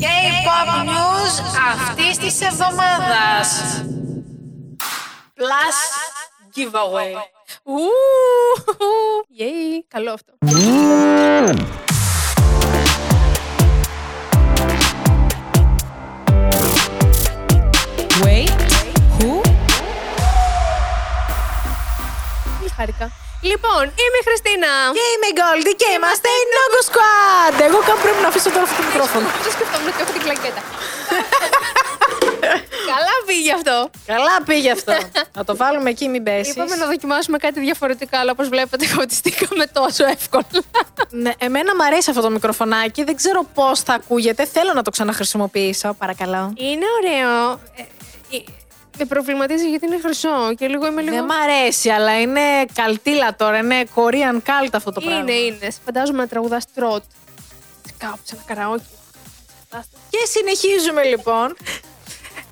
K-pop news αυτής της εβδομάδας. Plus giveaway. Ου, Yay, καλό αυτό. Wait, who? Πολύ χάρηκα. Λοιπόν, είμαι η Χριστίνα. Και είμαι η Goldie και είμαστε η Nogo Squad. Εγώ κάπου πρέπει να αφήσω τώρα αυτό το μικρόφωνο. Δεν σκεφτόμουν ότι έχω την κλακέτα. Καλά πήγε αυτό. Καλά πήγε αυτό. Θα το βάλουμε εκεί, μην πέσεις. Είπαμε να δοκιμάσουμε κάτι διαφορετικό, αλλά όπως βλέπετε, χωτιστήκαμε τόσο εύκολα. Ναι, εμένα μου αρέσει αυτό το μικροφωνάκι. Δεν ξέρω πώς θα ακούγεται. Θέλω να το ξαναχρησιμοποιήσω, παρακαλώ. Είναι ωραίο. Ε, ε, Με προβληματίζει γιατί είναι χρυσό και λίγο είμαι λίγο. Δεν μ' αρέσει, αλλά είναι καλτήλα τώρα. Είναι Korean cult αυτό το πράγμα. Είναι, είναι. Σε Φαντάζομαι να τραγουδάς τρότ. Κάπου σε ένα καραόκι. Και συνεχίζουμε λοιπόν.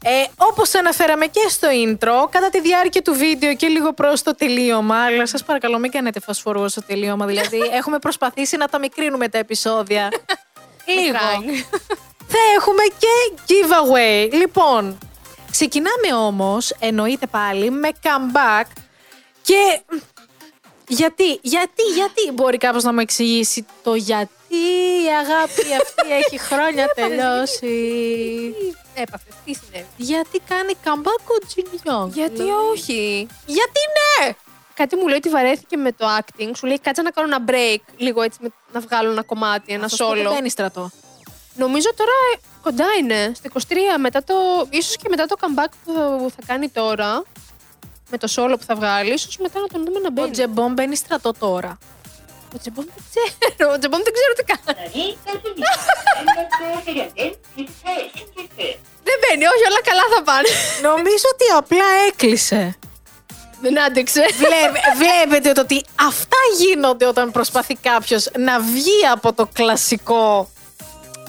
Ε, όπως αναφέραμε και στο intro, κατά τη διάρκεια του βίντεο και λίγο προς το τελείωμα, αλλά σας παρακαλώ μην κάνετε fast forward στο τελείωμα, δηλαδή έχουμε προσπαθήσει να τα μικρύνουμε τα επεισόδια. λίγο. Θα έχουμε και giveaway. Λοιπόν, ξεκινάμε όμως, εννοείται πάλι, με comeback και... Γιατί, γιατί, γιατί μπορεί κάποιος να μου εξηγήσει το γιατί η αγάπη αυτή έχει χρόνια τελειώσει; Έπαθε, τι συνέβη; Γιατί κάνει comeback ο Τζιν Young; Γιατί όχι; Γιατί ναι! Κάτι μου λέει ότι βαρέθηκε με το acting. Σου λέει κάτσε να κάνω ένα break, λίγο έτσι με- να βγάλω ένα κομμάτι, ένα Αυτός πότε solo. μπαίνει στρατό. Νομίζω τώρα ε, κοντά είναι, στα 23, μετά το, ίσως και μετά το comeback που θα, που θα κάνει τώρα, με το solo που θα βγάλει, ίσως μετά να τον δούμε να Ο μπαίνει. Τζεμπόμ μπαίνει στρατό τώρα. Ο Τζεμπόμ δεν ξέρω, ο Τζεμπόμ δεν ξέρω τι κάνει. Δεν μπαίνει, όχι, όλα καλά θα πάνε. Νομίζω ότι απλά έκλεισε. δεν άντεξε. Βλέπε- βλέπετε το ότι αυτά γίνονται όταν προσπαθεί κάποιος να βγει από το κλασικό.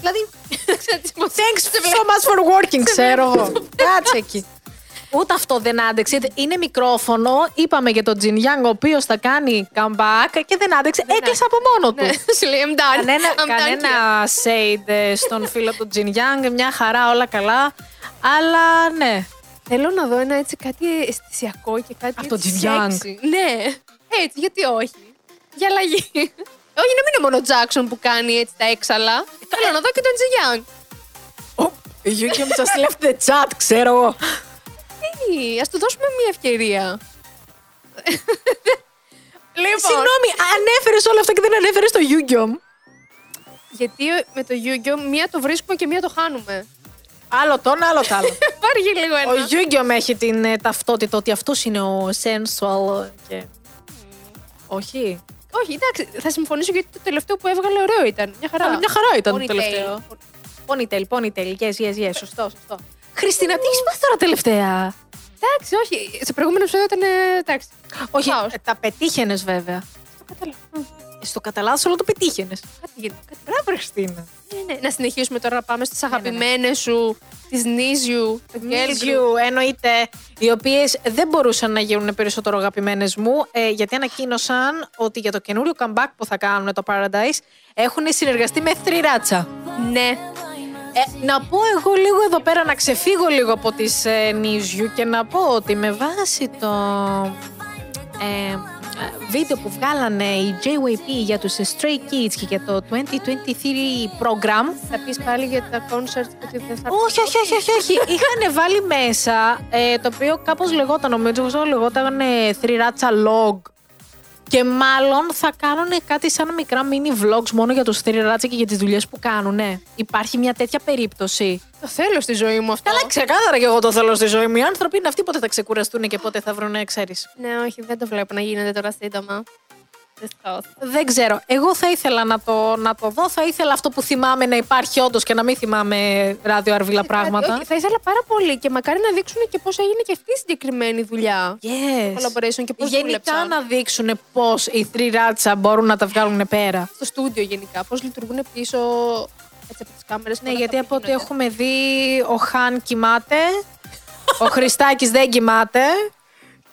Δηλαδή, ξέρω τι σημαίνει. Thanks so much for working, ξέρω εγώ. Κάτσε εκεί. Ούτε αυτό δεν άντεξε. Είναι μικρόφωνο. Είπαμε για τον Τζιν Young, ο οποίος θα κάνει comeback και δεν άντεξε. Έκλεισε από μόνο του. Ναι, σου λέει, I'm done. Κανένα, I'm done κανένα shade ε, στον φίλο του Τζιν Young, μια χαρά, όλα καλά. Αλλά ναι. Θέλω να δω ένα έτσι κάτι αισθησιακό και κάτι Από το έτσι Jin Young. sexy. Ναι, έτσι, γιατί όχι. Για αλλαγή. Όχι, να μην είναι μόνο ο Τζάξον που κάνει έτσι τα έξαλα. Θέλω να δω και τον Τζι Young. Oh, you can just left the chat, ξέρω εγώ. Τι, ας του δώσουμε μια ευκαιρία. λοιπόν, Συγγνώμη, ανέφερες όλα αυτά και δεν ανέφερες το Yu-Gi-Oh! γιατί με το Yu-Gi-Oh! μία το βρίσκουμε και μία το χάνουμε. Άλλο το ένα, άλλο το άλλο. Υπάρχει λίγο ένα. Ο Yu-Gi-Oh! έχει την ε, ταυτότητα ότι αυτός είναι ο sensual και. Όχι. Όχι, εντάξει, θα συμφωνήσω γιατί το τελευταίο που έβγαλε ωραίο ήταν. Μια χαρά. Καλά, μια χαρά ήταν το Ponytail. τελευταίο. Ponytail, ponytail, yes, yes, yes, σωστό, σωστό. Χριστίνα, τι έχεις πάθει τώρα τελευταία; Εντάξει, όχι. Σε προηγούμενο επεισόδιο ήταν. ε, Εντάξει. Όχι, Χάος. ε, τα πετύχαινες βέβαια. Το κατάλαβα. Στο καταλάβει όλο το πετύχαινες. Κάτι γίνεται. Κάτι... Μπράβο, Χριστίνα. Ναι, ναι. Να συνεχίσουμε τώρα να πάμε στις ναι, ναι. αγαπημένες σου, τη Νίζιου, το Γκέλγκρου. Νίζιου, εννοείται, οι οποίες δεν μπορούσαν να γίνουν περισσότερο αγαπημένες μου, ε, γιατί ανακοίνωσαν ότι για το καινούριο comeback που θα κάνουν το Paradise έχουν συνεργαστεί με θρηράτσα. Ναι. Ε, να πω εγώ λίγο εδώ πέρα, να ξεφύγω λίγο από τις ε, Νίζιου και να πω ότι με βάση το ε, ε, βίντεο που βγάλανε οι JYP για τους Stray Kids και για το 2023 program Θα πεις πάλι για τα concerts ότι δεν θα. όχι, όχι, όχι, όχι, όχι. Είχαν βάλει μέσα ε, το οποίο κάπως λεγόταν, νομίζω λεγόταν ε, Θρηράτσα Log. Και μάλλον θα κάνουν κάτι σαν μικρά mini vlogs μόνο για τους Θρηράτσα και για τις δουλειές που κάνουν. Υπάρχει μια τέτοια περίπτωση. Το θέλω στη ζωή μου αυτό. Καλά, ξεκάθαρα και εγώ το θέλω στη ζωή μου. Οι άνθρωποι είναι αυτοί πότε θα ξεκουραστούν και πότε θα βρουν, ξέρεις. Ναι, όχι, δεν το βλέπω να γίνεται τώρα σύντομα. Δυστυχώς. Δεν ξέρω. Εγώ θα ήθελα να το, να το δω. Θα ήθελα αυτό που θυμάμαι να υπάρχει όντως και να μην θυμάμαι ράδιο αρβίλα πράγματα. Όχι, θα ήθελα πάρα πολύ και μακάρι να δείξουν και πώς έγινε και αυτή η συγκεκριμένη δουλειά. Yes. Collaboration και πώς Γενικά δούλεψαν. να δείξουν πώς οι Three Ράτσα μπορούν να τα βγάλουν πέρα. Στο στούντιο γενικά. Πώς λειτουργούν πίσω έτσι από τις κάμερες. Ναι, γιατί από ό,τι έχουμε δει, ο Χάν κοιμάται, ο Χριστάκης δεν κοιμάται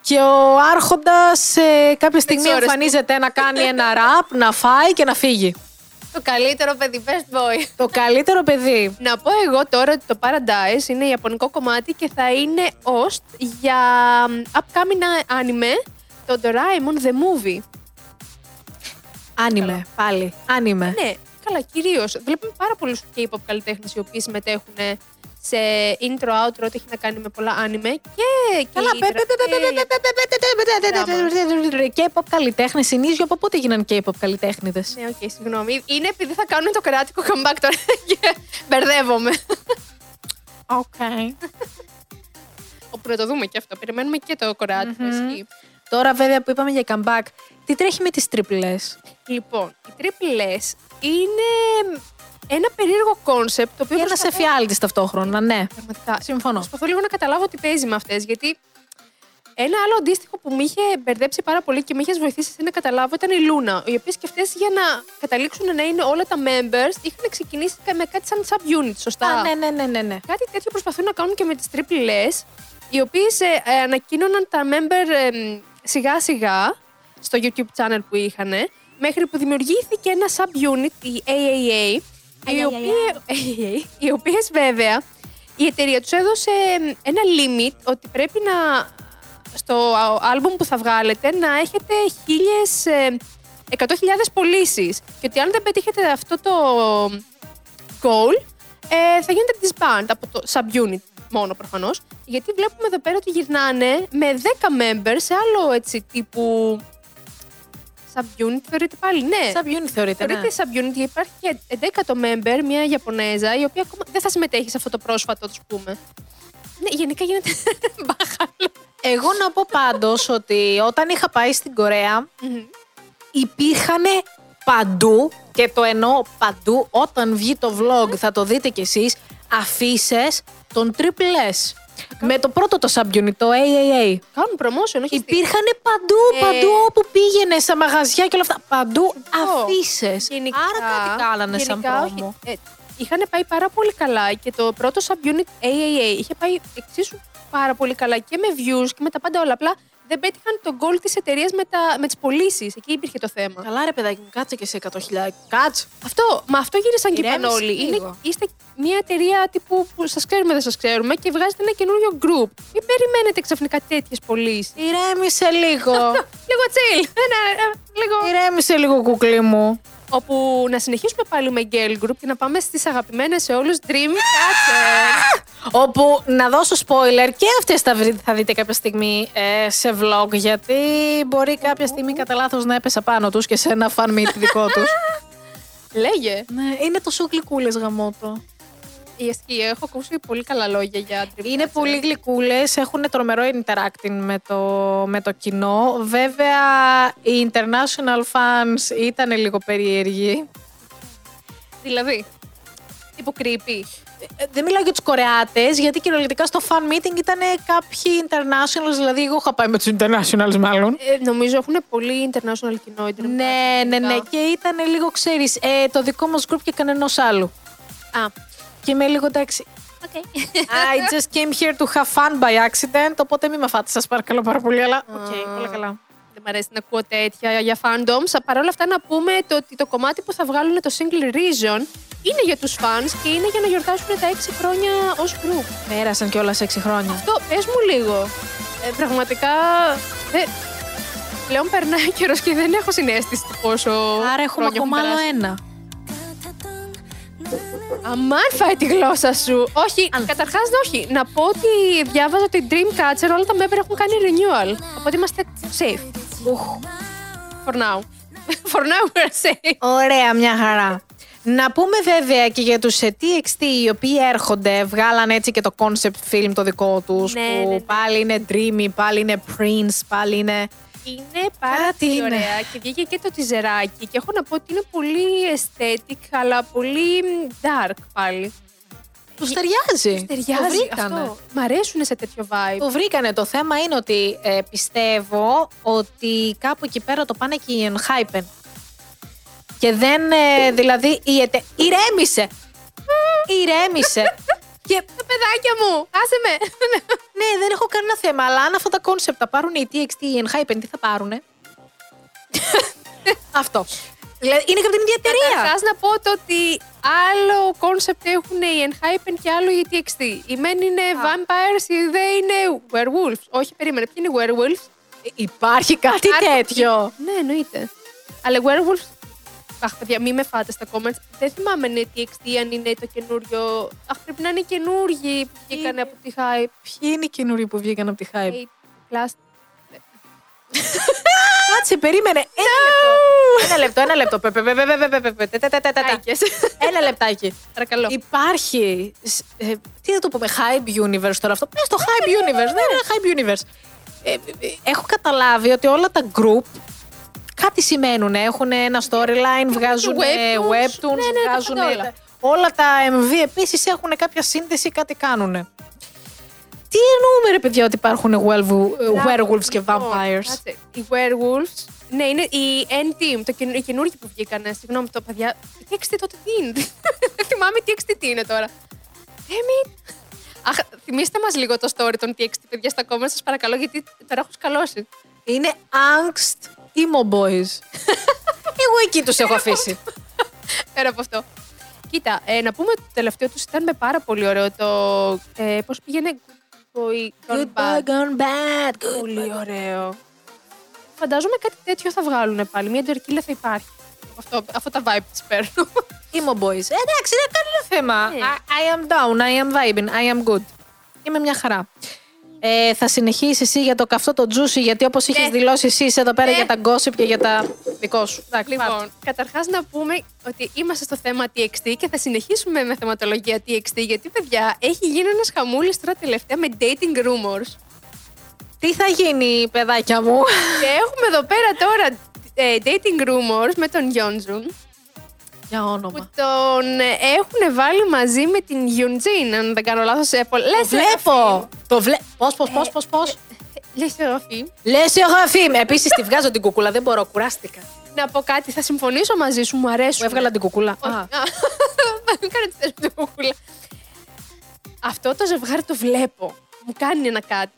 και ο Άρχοντας ε, κάποια στιγμή ώρες του. εμφανίζεται να κάνει ένα ραπ, να φάει και να φύγει. Το καλύτερο παιδί, best boy. Το καλύτερο παιδί. Να πω εγώ τώρα ότι το Paradise είναι ιαπωνικό κομμάτι και θα είναι host για upcoming anime, το Doraemon The Movie. Anime, πάλι. Anime. Ναι, καλά, κυρίως. Βλέπουμε πάρα πολλούς K-pop καλλιτέχνες οι οποίοι συμμετέχουν σε intro, outro, ό,τι έχει να κάνει με πολλά anime και. Καλά, και- και- K-pop καλλιτέχνες. Συγγνώμη από πότε γίνανε K-pop καλλιτέχνηδες. Ναι, οκ, συγγνώμη. Είναι επειδή θα κάνουν το κράτικο comeback τώρα και μπερδεύομαι. Οκ. Όπου να το δούμε και αυτό. Περιμένουμε και το κορεάτικο. ισχύει. Τώρα, βέβαια, που είπαμε για comeback, τι τρέχει με τι τριπλέ. Λοιπόν, οι Triple S είναι ένα περίεργο concept το οποίο. Και ένα προσπαθώ- εφιάλτη ταυτόχρονα, ναι. Πραγματικά. Συμφωνώ. Προσπαθώ λίγο να καταλάβω τι παίζει με αυτές. Γιατί ένα άλλο αντίστοιχο που με είχε μπερδέψει πάρα πολύ και με είχες βοηθήσει να καταλάβω ήταν η LOONA. Οι οποίες και αυτές για να καταλήξουν να είναι όλα τα members είχαν ξεκινήσει με κάτι σαν sub-unit, σωστά; Α, ναι, ναι, ναι, ναι, ναι. Κάτι τέτοιο προσπαθούν να κάνουν και με τις Triple S, οι οποίες ε, ε, ανακοίνωναν τα member ε, σιγά σιγά στο YouTube channel που είχαν, μέχρι που δημιουργήθηκε ένα sub-unit, η AAA, οι, οποία- AAA, οι οποίες βέβαια η εταιρεία τους έδωσε ε, ένα limit ότι πρέπει να στο άλμπουμ που θα βγάλετε να έχετε χίλιες, ε, 100.000 πωλήσεις. Και ότι αν δεν πετύχετε αυτό το goal, ε, θα γίνετε disband από το subunit μόνο προφανώς. Γιατί βλέπουμε εδώ πέρα ότι γυρνάνε με 10 members σε άλλο έτσι τύπου. Subunit θεωρείται πάλι, ναι. Sub-unit θεωρείται. Ναι. Θεωρείται subunit γιατί υπάρχει και 11ο member, μια Ιαπωνέζα, η οποία ακόμα δεν θα συμμετέχει σε αυτό το πρόσφατο, του πούμε. Ναι, γενικά γίνεται μπάχαλο. Εγώ να πω πάντως ότι όταν είχα πάει στην Κορέα, υπήρχαν παντού, και το εννοώ παντού, όταν βγει το vlog, θα το δείτε κι εσείς, αφήσει των Triple S. Με το πρώτο το subunit, το AAA. Κάνουν promotion, όχι στη- Υπήρχαν παντού, Ε, παντού όπου πήγαινε, στα μαγαζιά και όλα αυτά. Παντού Αυτό. αφήσει. Γενικά, Άρα κάτι κάνανε σαν γενικά, όχι. πρόμο. Ε, είχαν πάει πάρα πολύ καλά και το πρώτο subunit AAA είχε πάει εξίσου πάρα πολύ καλά και με views και με τα πάντα όλα. Απλά δεν πέτυχαν τον goal της εταιρείας με, τα- με τις πωλήσεις. Εκεί υπήρχε το θέμα. Καλά ρε παιδάκι μου, κάτσε και σε 100.000. Κάτσε. Αυτό, μα αυτό γύρισαν και είπαν Ηρέμησε όλοι. λίγο. Είναι, είστε μια εταιρεία τύπου που σας ξέρουμε, δεν σας ξέρουμε και βγάζετε ένα καινούριο group. Μην περιμένετε ξαφνικά τέτοιες πωλήσεις. Ηρέμησε λίγο. λίγο chill. Ένα, ε, λίγο. Ηρέμησε λίγο κουκλί μου. Όπου να συνεχίσουμε πάλι με girl group και να πάμε στις αγαπημένες σε όλους Dream Catcher. Όπου να δώσω spoiler και αυτές θα, βρει- θα δείτε κάποια στιγμή ε, σε vlog γιατί μπορεί κάποια στιγμή κατά λάθος να έπεσα πάνω τους και σε ένα fan meet δικό τους. Λέγε. ναι, είναι τόσο γλυκούλες γαμότο. Η Εσκή, έχω ακούσει πολύ καλά λόγια για Dream Είναι Catcher. πολύ γλυκούλες, έχουν τρομερό interacting με το, με το κοινό. Βέβαια, οι international fans ήταν λίγο περίεργοι. Δηλαδή. Τύπου creepy. Ε, Δεν μιλάω για τους Κορεάτες, γιατί κυριολεκτικά στο fan meeting ήταν κάποιοι internationals, δηλαδή εγώ είχα πάει με τους internationals μάλλον. Ε, νομίζω έχουν πολύ international κοινό. οι Dream Ναι, Catcher, ναι, ναι. γενικά. Και ήταν λίγο, ξέρεις, ε, το δικό μας group και κανένας άλλου. Α, Και είμαι λίγο εντάξει. οκ. I just came here to have fun by accident, οπότε μην με φάτε, σας παρακαλώ πάρα πολύ, αλλά οκ, όλα καλά. Δεν μ' αρέσει να ακούω τέτοια για fandoms. Παρ' όλα αυτά να πούμε το ότι το κομμάτι που θα βγάλουν το single Reason είναι για τους fans και είναι για να γιορτάσουν τα 6 χρόνια ως group. Πέρασαν και όλα σε 6 χρόνια. Αυτό πες μου λίγο. Ε, πραγματικά δεν... πλέον περνάει καιρός και δεν έχω συνέστηση του πόσο Άρα έχουμε χρόνια έχουν ακόμα άλλο περάσει. ένα. Αμάν φάει τη γλώσσα σου. Όχι, καταρχάς όχι. Να πω ότι διάβαζα ότι Dreamcatcher όλα τα member έχουν κάνει renewal. Οπότε είμαστε safe. For now. For now we're safe. Ωραία, μια χαρά. Να πούμε βέβαια και για τους ε, TXT οι οποίοι έρχονται, βγάλαν έτσι και το concept film το δικό τους, Ναι, που ναι, ναι. πάλι είναι dreamy, πάλι είναι prince, πάλι είναι... Είναι πάρα Κάτι πολύ είναι. ωραία και βγήκε και το τιζεράκι και έχω να πω ότι είναι πολύ aesthetic αλλά πολύ dark πάλι. Τους ταιριάζει. Ταιριάζει Το βρήκανε. αυτό. Μ' αρέσουν σε τέτοιο vibe. Το βρήκανε. Το θέμα είναι ότι ε, πιστεύω ότι κάπου εκεί πέρα το πάνε και οι Enhypen. Και δεν, ε, δηλαδή, η εται... Ηρέμησε! Ηρέμησε! Και Τα παιδάκια μου, άσε με. ναι, δεν έχω κανένα θέμα, αλλά αν αυτά τα concept τα πάρουν οι TXT ή οι Enhypen, τι θα πάρουνε; Αυτό. Δηλαδή είναι και από την ίδια εταιρεία. Καταρχάς να πω το ότι άλλο concept έχουν οι Enhypen και άλλο οι TXT. Οι μεν είναι vampires, οι δε είναι werewolves. Όχι, περίμενε, ποιοι είναι οι werewolves. Υπάρχει κάτι Υπάρχει- τέτοιο. Ναι, εννοείται. Αλλά οι werewolves. Αχ, παιδιά, μη με φάτε στα comments. Δεν θυμάμαι αν είναι TXT, αν είναι το καινούριο. Αχ, πρέπει να είναι οι καινούργοι που βγήκαν από τη Hype. Ποιοι είναι οι καινούριοι που βγήκαν από τη Hype; Eight Plus. Κάτσε, περίμενε. Ένα λεπτό. Ένα λεπτό. Ένα λεπτό. Πε, πε, πε, πε, πε, πε, πε, πε, τε, τε, τε, τε, τε. Άικες. Ένα λεπτάκι. Παρακαλώ. Υπάρχει. σ- ε, τι θα το πούμε, Hype Universe τώρα αυτό; Πες το Hype Universe. Δεν είναι Hype Universe. Ε, ε, έχω καταλάβει ότι όλα τα group κάτι σημαίνουν. Έχουν ένα storyline, βγάζουν ε, webtoons. webtoons, Ναι, ναι, τα βγάζουν. πάντα όλα. όλα τα MV επίσης έχουν κάποια σύνδεση, κάτι κάνουν. Τι εννοούμε, ρε παιδιά, ότι υπάρχουν werewolf- werewolves και Λοιπόν, vampires; κάτσε. Οι werewolves. Ναι, είναι η N-Team, το καινο- οι καινούργοι που βγήκανε. Συγγνώμη, το παιδιά. Η TXT τότε τι είναι; Δεν θυμάμαι τι TXT τι είναι τώρα. Damn it. Αχ, θυμίστε μας λίγο το story των TXT, παιδιά, στα comments, σας παρακαλώ, γιατί τώρα έχω σκαλώσει. Είναι angst emo boys. Εγώ εκεί τους έχω αφήσει. Πέρα από αυτό. Κοίτα, ε, να πούμε ότι το τελευταίο τους ήταν με πάρα πολύ ωραίο το. Ε, Πώς πήγαινε; Boy, Gone Bad. gone bad. Πολύ ωραίο. Φαντάζομαι κάτι τέτοιο θα βγάλουν πάλι. Μια ντερκύλα θα υπάρχει. Αυτό, αυτό τα vibe τη παίρνω. Emo boys. Ε, Εντάξει, δεν κανένα θέμα. Ναι. I, I am down, I am vibing, I am good. Είμαι μια χαρά. Ε, θα συνεχίσεις εσύ για το καυτό το juicy, γιατί όπως είχες Ναι. δηλώσει εσύ είσαι εδώ πέρα Ναι. για τα gossip και για τα δικό σου. Εντάξει, πάρ' Λοιπόν, καταρχάς να πούμε ότι είμαστε στο θέμα TXT και θα συνεχίσουμε με θεματολογία TXT. Γιατί, παιδιά, έχει γίνει ένας χαμούλης τώρα τελευταία με dating rumors. Τι θα γίνει, παιδάκια μου; και έχουμε εδώ πέρα τώρα ε, dating rumors με τον Yonjun. Για που όνομα. τον ε, έχουν βάλει μαζί με την Yunjin, αν δεν κάνω λάθος, σε πολλές Το βλέπω. Το βλέπω. Πώς, πώς, πώς, πώς, πώς; Λες εγγραφή. Λες εγώ αφήμ. Επίσης τη βγάζω την κουκούλα, δεν μπορώ, κουράστηκα. Να πω κάτι, θα συμφωνήσω μαζί σου, μου αρέσουν. Μου έβγαλα την κουκούλα. Όχι. Α, Α, Μην κάνω τη θέση του κούκουλα. Αυτό το ζευγάρι το βλέπω. Μου κάνει ένα κάτι.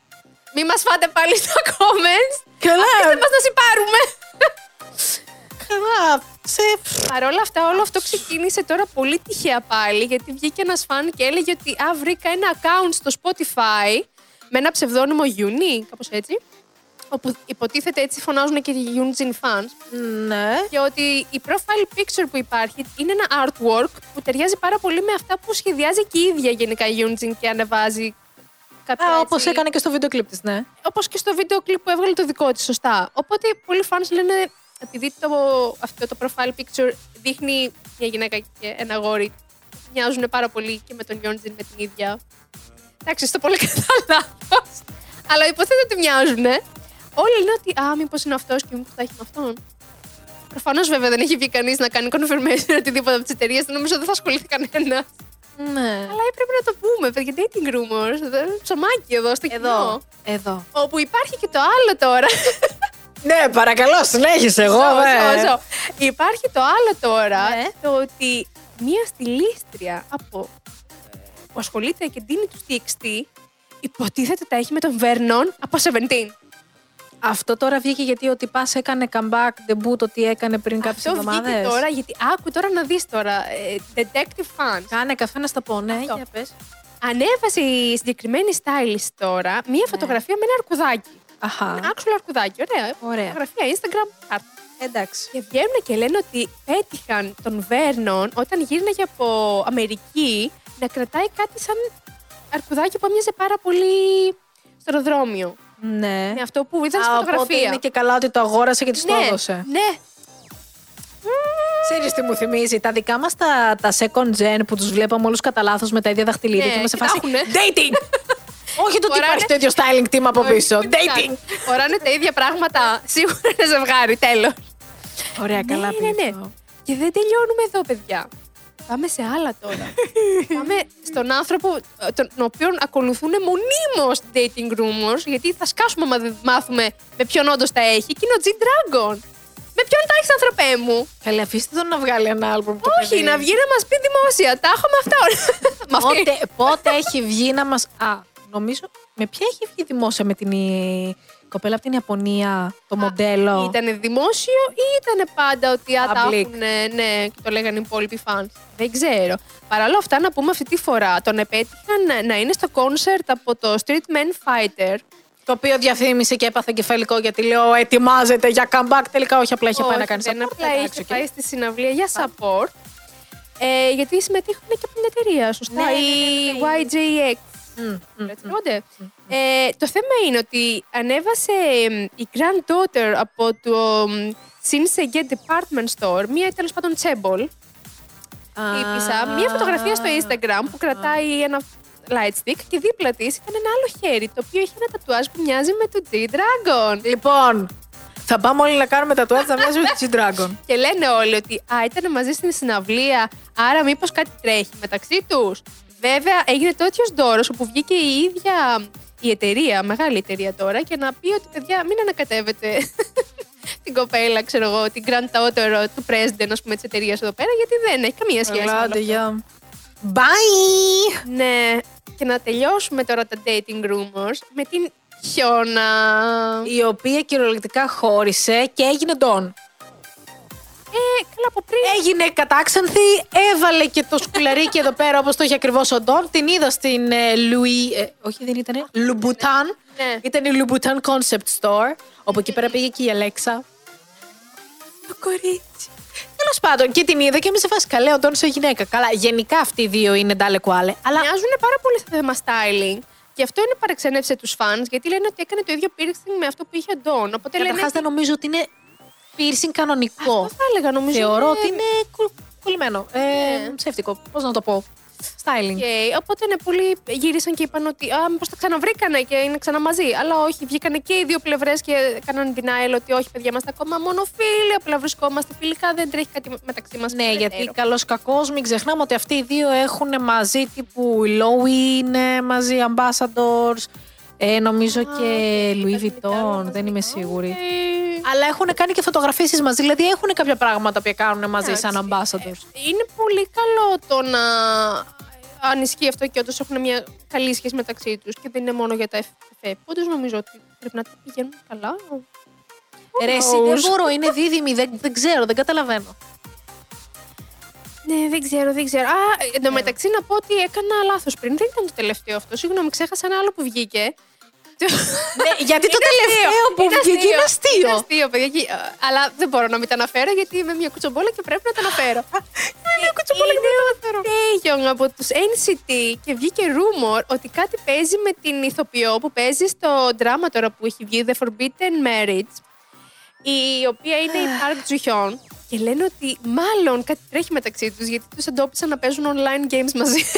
Μη μας φάτε πάλι στα comments. Καλά. Αφήστε μας να συμπάρουμε. Καλά. Σε... Παρ' όλα αυτά, όλο αυτό ξεκίνησε τώρα πολύ τυχαία πάλι, γιατί βγήκε ένας φαν και έλεγε ότι α, βρήκα ένα account στο Spotify με ένα ψευδόνυμο Uni, κάπως έτσι, όπου υποτίθεται έτσι φωνάζουν και οι Yunjin fans, Ναι. και ότι η profile picture που υπάρχει είναι ένα artwork που ταιριάζει πάρα πολύ με αυτά που σχεδιάζει και η ίδια γενικά η Yunjin και ανεβάζει κάποια Α, όπως έτσι- έκανε και στο βίντεο κλιπ της, ναι. Όπως και στο βίντεο κλιπ που έβγαλε το δικό της, σωστά. Οπότε πολλοί fans λένε, επειδή το, αυτό το profile picture δείχνει μια γυναίκα και ένα αγόρι, μοιάζουν πάρα πολύ και με τον Yonjin με την ίδια. Εντάξει, στο πολύ κατά λάθος. Αλλά υποθέτω ότι μοιάζουν. Όλοι λένε ότι, α, μήπως είναι αυτός και μήπως θα έχει με αυτόν. Προφανώς βέβαια δεν έχει βγει κανείς να κάνει confirmation οτιδήποτε από τις εταιρείες. Νομίζω δεν θα ασχοληθεί κανένας. Ναι. Αλλά έπρεπε να το πούμε, παιδιά. Dating rumors. δεν- Ψωμάκι εδώ στο κοινό. Εδώ. Εδώ. Όπου υπάρχει και το άλλο τώρα. Ναι, παρακαλώ, συνέχισε εγώ. Ζω, ε. ζω, ζω. Υπάρχει το άλλο τώρα, Ναι. το ότι μία στιλίστρια από, ε, που ασχολείται και δίνει τους TXT, υποτίθεται τα έχει με τον Vernon από 17. Αυτό τώρα βγήκε γιατί ο τυπάς έκανε comeback debut το τι έκανε πριν κάποιες Αυτό βγήκε εβδομάδες. τώρα, γιατί άκου τώρα να δεις τώρα, ε, detective fans. Κάνε καφέ να στα πω, ναι, Αυτό. για πες. Ανέβασε η συγκεκριμένη stylist τώρα μία Ναι. φωτογραφία με ένα αρκουδάκι. Αχα, Ένα actual αρκουδάκι, ωραία. Ωραία. Φωτογραφία Instagram, χάρτη. εντάξει. Και βγαίνουν και λένε ότι πέτυχαν τον Βέρνον όταν γύρναγε από Αμερική να κρατάει κάτι σαν αρκουδάκι που έμοιαζε πάρα πολύ στο αεροδρόμιο. Ναι. Με αυτό που είδαν Α, στη οπότε φωτογραφία. είναι και καλά ότι το αγόρασε και της το ναι, έδωσε. ναι. Ξέρεις τι μου θυμίζει, τα δικά μας τα, τα second gen που τους βλέπαμε όλους κατά λάθος με τα ίδια δαχτυλίδια Ναι, και είμαστε σε και τα φάση έχουνε. dating! Όχι το ότι Φοράνε- υπάρχει το ίδιο styling team από πίσω. Όχι, Dating! Φοράνε τα ίδια πράγματα. Σίγουρα είναι ζευγάρι, τέλος. Ωραία, καλά ναι, ναι, ναι. πήγε. Και δεν τελειώνουμε εδώ, παιδιά. Πάμε σε άλλα τώρα. Πάμε στον άνθρωπο ε, τον οποίο ακολουθούν μονίμως dating rumors, γιατί θα σκάσουμε άμα δεν μάθουμε με ποιον όντως τα έχει. Και είναι ο G-Dragon. Με ποιον τα έχεις, ανθρωπέ μου; Καλή, αφήστε τον να βγάλει ένα άλμπουμ. το Όχι, παιδί. να βγει να μας πει δημόσια. Τα έχω με αυτά όλα. Με αυτή. Πότε, πότε έχει βγει να μας... Α, νομίζω... Με ποια έχει βγει δημόσια με την, η- Η κοπέλα από την Ιαπωνία, το μοντέλο; Ήταν δημόσιο ή ήταν πάντα ότι α, τα Public. έχουν, ναι, και το λέγανε οι υπόλοιποι fans; Δεν ξέρω. Παρ' όλα αυτά, να πούμε αυτή τη φορά, τον επέτυχαν να είναι στο concert από το Street Man Fighter. Το οποίο διαφήμισε και έπαθε κεφαλικό γιατί λέω ετοιμάζεται για comeback. Τελικά όχι, απλά είχε πάει Όχι, να κάνει δεν support. απλά Εντάξει, είχε οκ. πάει στη συναυλία για support. Ε, γιατί συμμετείχαν και από την εταιρεία, σωστά. Ναι, ναι, ναι, η ναι, ναι. YJX. Μμ, μμ, Έτσι λέγονται. Ε, το θέμα είναι ότι ανέβασε εμ, η granddaughter από το Shinsei Department Store, μία τέλος πάντων τσέμπολ, τύπησα, μία φωτογραφία στο Instagram που κρατάει ένα light stick και δίπλα της ήταν ένα άλλο χέρι, το οποίο είχε ένα τατουάζ που μοιάζει με το G-Dragon. Λοιπόν, θα πάμε όλοι να κάνουμε τα τουάτσα μέσα με τη G-Dragon. Και λένε όλοι ότι α, ήταν μαζί στην συναυλία, άρα μήπως κάτι τρέχει μεταξύ τους. Βέβαια, έγινε τέτοιος δώρος όπου βγήκε η ίδια η εταιρεία, μεγάλη εταιρεία τώρα, και να πει ότι παιδιά, μην ανακατεύετε την κοπέλα, ξέρω εγώ, την grand daughter του president, ας πούμε, της εταιρείας εδώ πέρα, γιατί δεν έχει καμία σχέση. με όλο Ελάτε, αυτό. γεια. Bye! Ναι, και να τελειώσουμε τώρα τα dating rumors με την Χιώνα. Η οποία κυριολεκτικά χώρισε και έγινε ντόν. Ε, καλά από πριν. Έγινε κατάξανθη, έβαλε και το σκουλαρίκι εδώ πέρα όπως το είχε ακριβώς ο Ντόν. Την είδα στην ε, Λουί, ε, όχι δεν ήτανε, Λουμπουτάν. Ναι. Ήταν η Λουμπουτάν Concept Store, όπου εκεί πέρα πήγε και η Αλέξα. Το κορίτσι. Τέλος πάντων, και την είδα και είμαι σε φάση καλέ, ο Ντόν σε γυναίκα. Καλά, γενικά αυτοί οι δύο είναι ντάλε κουάλε. Αλλά Μοιάζουν πάρα πολύ στο θέμα styling. Και αυτό είναι παρεξένευσε τους fans, γιατί λένε ότι έκανε το ίδιο piercing με αυτό που είχε ο Ντόν. Οπότε λένε. καταρχά δεν νομίζω ότι είναι piercing κανονικό. Αυτό θα έλεγα, νομίζω. Θεωρώ ότι είναι κου- κολλημένο. Ε, Ναι. Ψεύτικο. Πώς να το πω. Styling. Okay. Οπότε ναι, πολλοί γύρισαν και είπαν ότι Α, μήπως τα ξαναβρήκανε και είναι ξανά μαζί. Αλλά όχι, βγήκανε και οι δύο πλευρές και έκαναν denial ότι όχι, παιδιά, είμαστε ακόμα μόνο φίλοι. Απλά βρισκόμαστε φιλικά, δεν τρέχει κάτι μεταξύ μας. Ναι, γιατί καλώ κακός, μην ξεχνάμε ότι αυτοί οι δύο έχουν μαζί τύπου η Lowy είναι μαζί ambassadors. Ε, νομίζω και Louis Vuitton, δεν είμαι σίγουρη. Αλλά έχουν κάνει και φωτογραφίσεις μαζί, δηλαδή έχουν κάποια πράγματα που κάνουν μαζί σαν ambassadors. Είναι πολύ καλό το να. Αν ισχύει αυτό και όντως έχουν μια καλή σχέση μεταξύ τους και δεν είναι μόνο για τα FFF. Όντως νομίζω ότι πρέπει να τα πηγαίνουν καλά. Ρε, εσύ δεν μπορώ, είναι δίδυμη, δεν, δεν ξέρω, δεν καταλαβαίνω. Ναι, δεν ξέρω, δεν ξέρω. Α, εν τω μεταξύ να πω ότι έκανα λάθος πριν. Δεν ήταν το τελευταίο αυτό. Συγγνώμη, ξέχασα ένα άλλο που βγήκε. Ναι, γιατί το Είναι τελευταίο αστείο, που είναι βγήκε είναι Είναι αστείο. αστείο, παιδιά. και- Αλλά δεν μπορώ να μην τα αναφέρω γιατί είμαι μια κουτσομπόλα και πρέπει να τα αναφέρω. Είμαι μια κουτσομπόλα και πρέπει να τα αναφέρω. Τέγιον από τους NCT και βγήκε rumor ότι κάτι παίζει με την ηθοποιό που παίζει στο δράμα τώρα που έχει βγει The Forbidden Marriage. Η οποία είναι η Park Ji-hyun. Και λένε ότι μάλλον κάτι τρέχει μεταξύ τους γιατί τους εντόπισαν να παίζουν online games μαζί.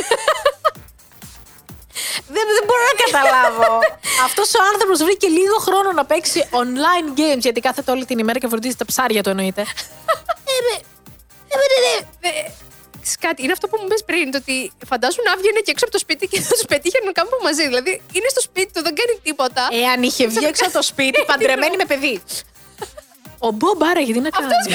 Δεν, δεν μπορώ να καταλάβω. Αυτός ο άνθρωπος βρήκε λίγο χρόνο να παίξει online games, γιατί κάθεται όλη την ημέρα και φροντίζει τα ψάρια του εννοείται. Ε, ξέρεις κάτι, είναι αυτό που μου πες πριν, το ότι φαντάζουν να βγαίνουν και έξω από το σπίτι και θα τους πετύχουν κάπου μαζί. Δηλαδή είναι στο σπίτι του, δεν κάνει τίποτα. Εάν είχε βγει έξω από το σπίτι, παντρεμένη με παιδί. Ο Μπομπ άρα γιατί να κάνει.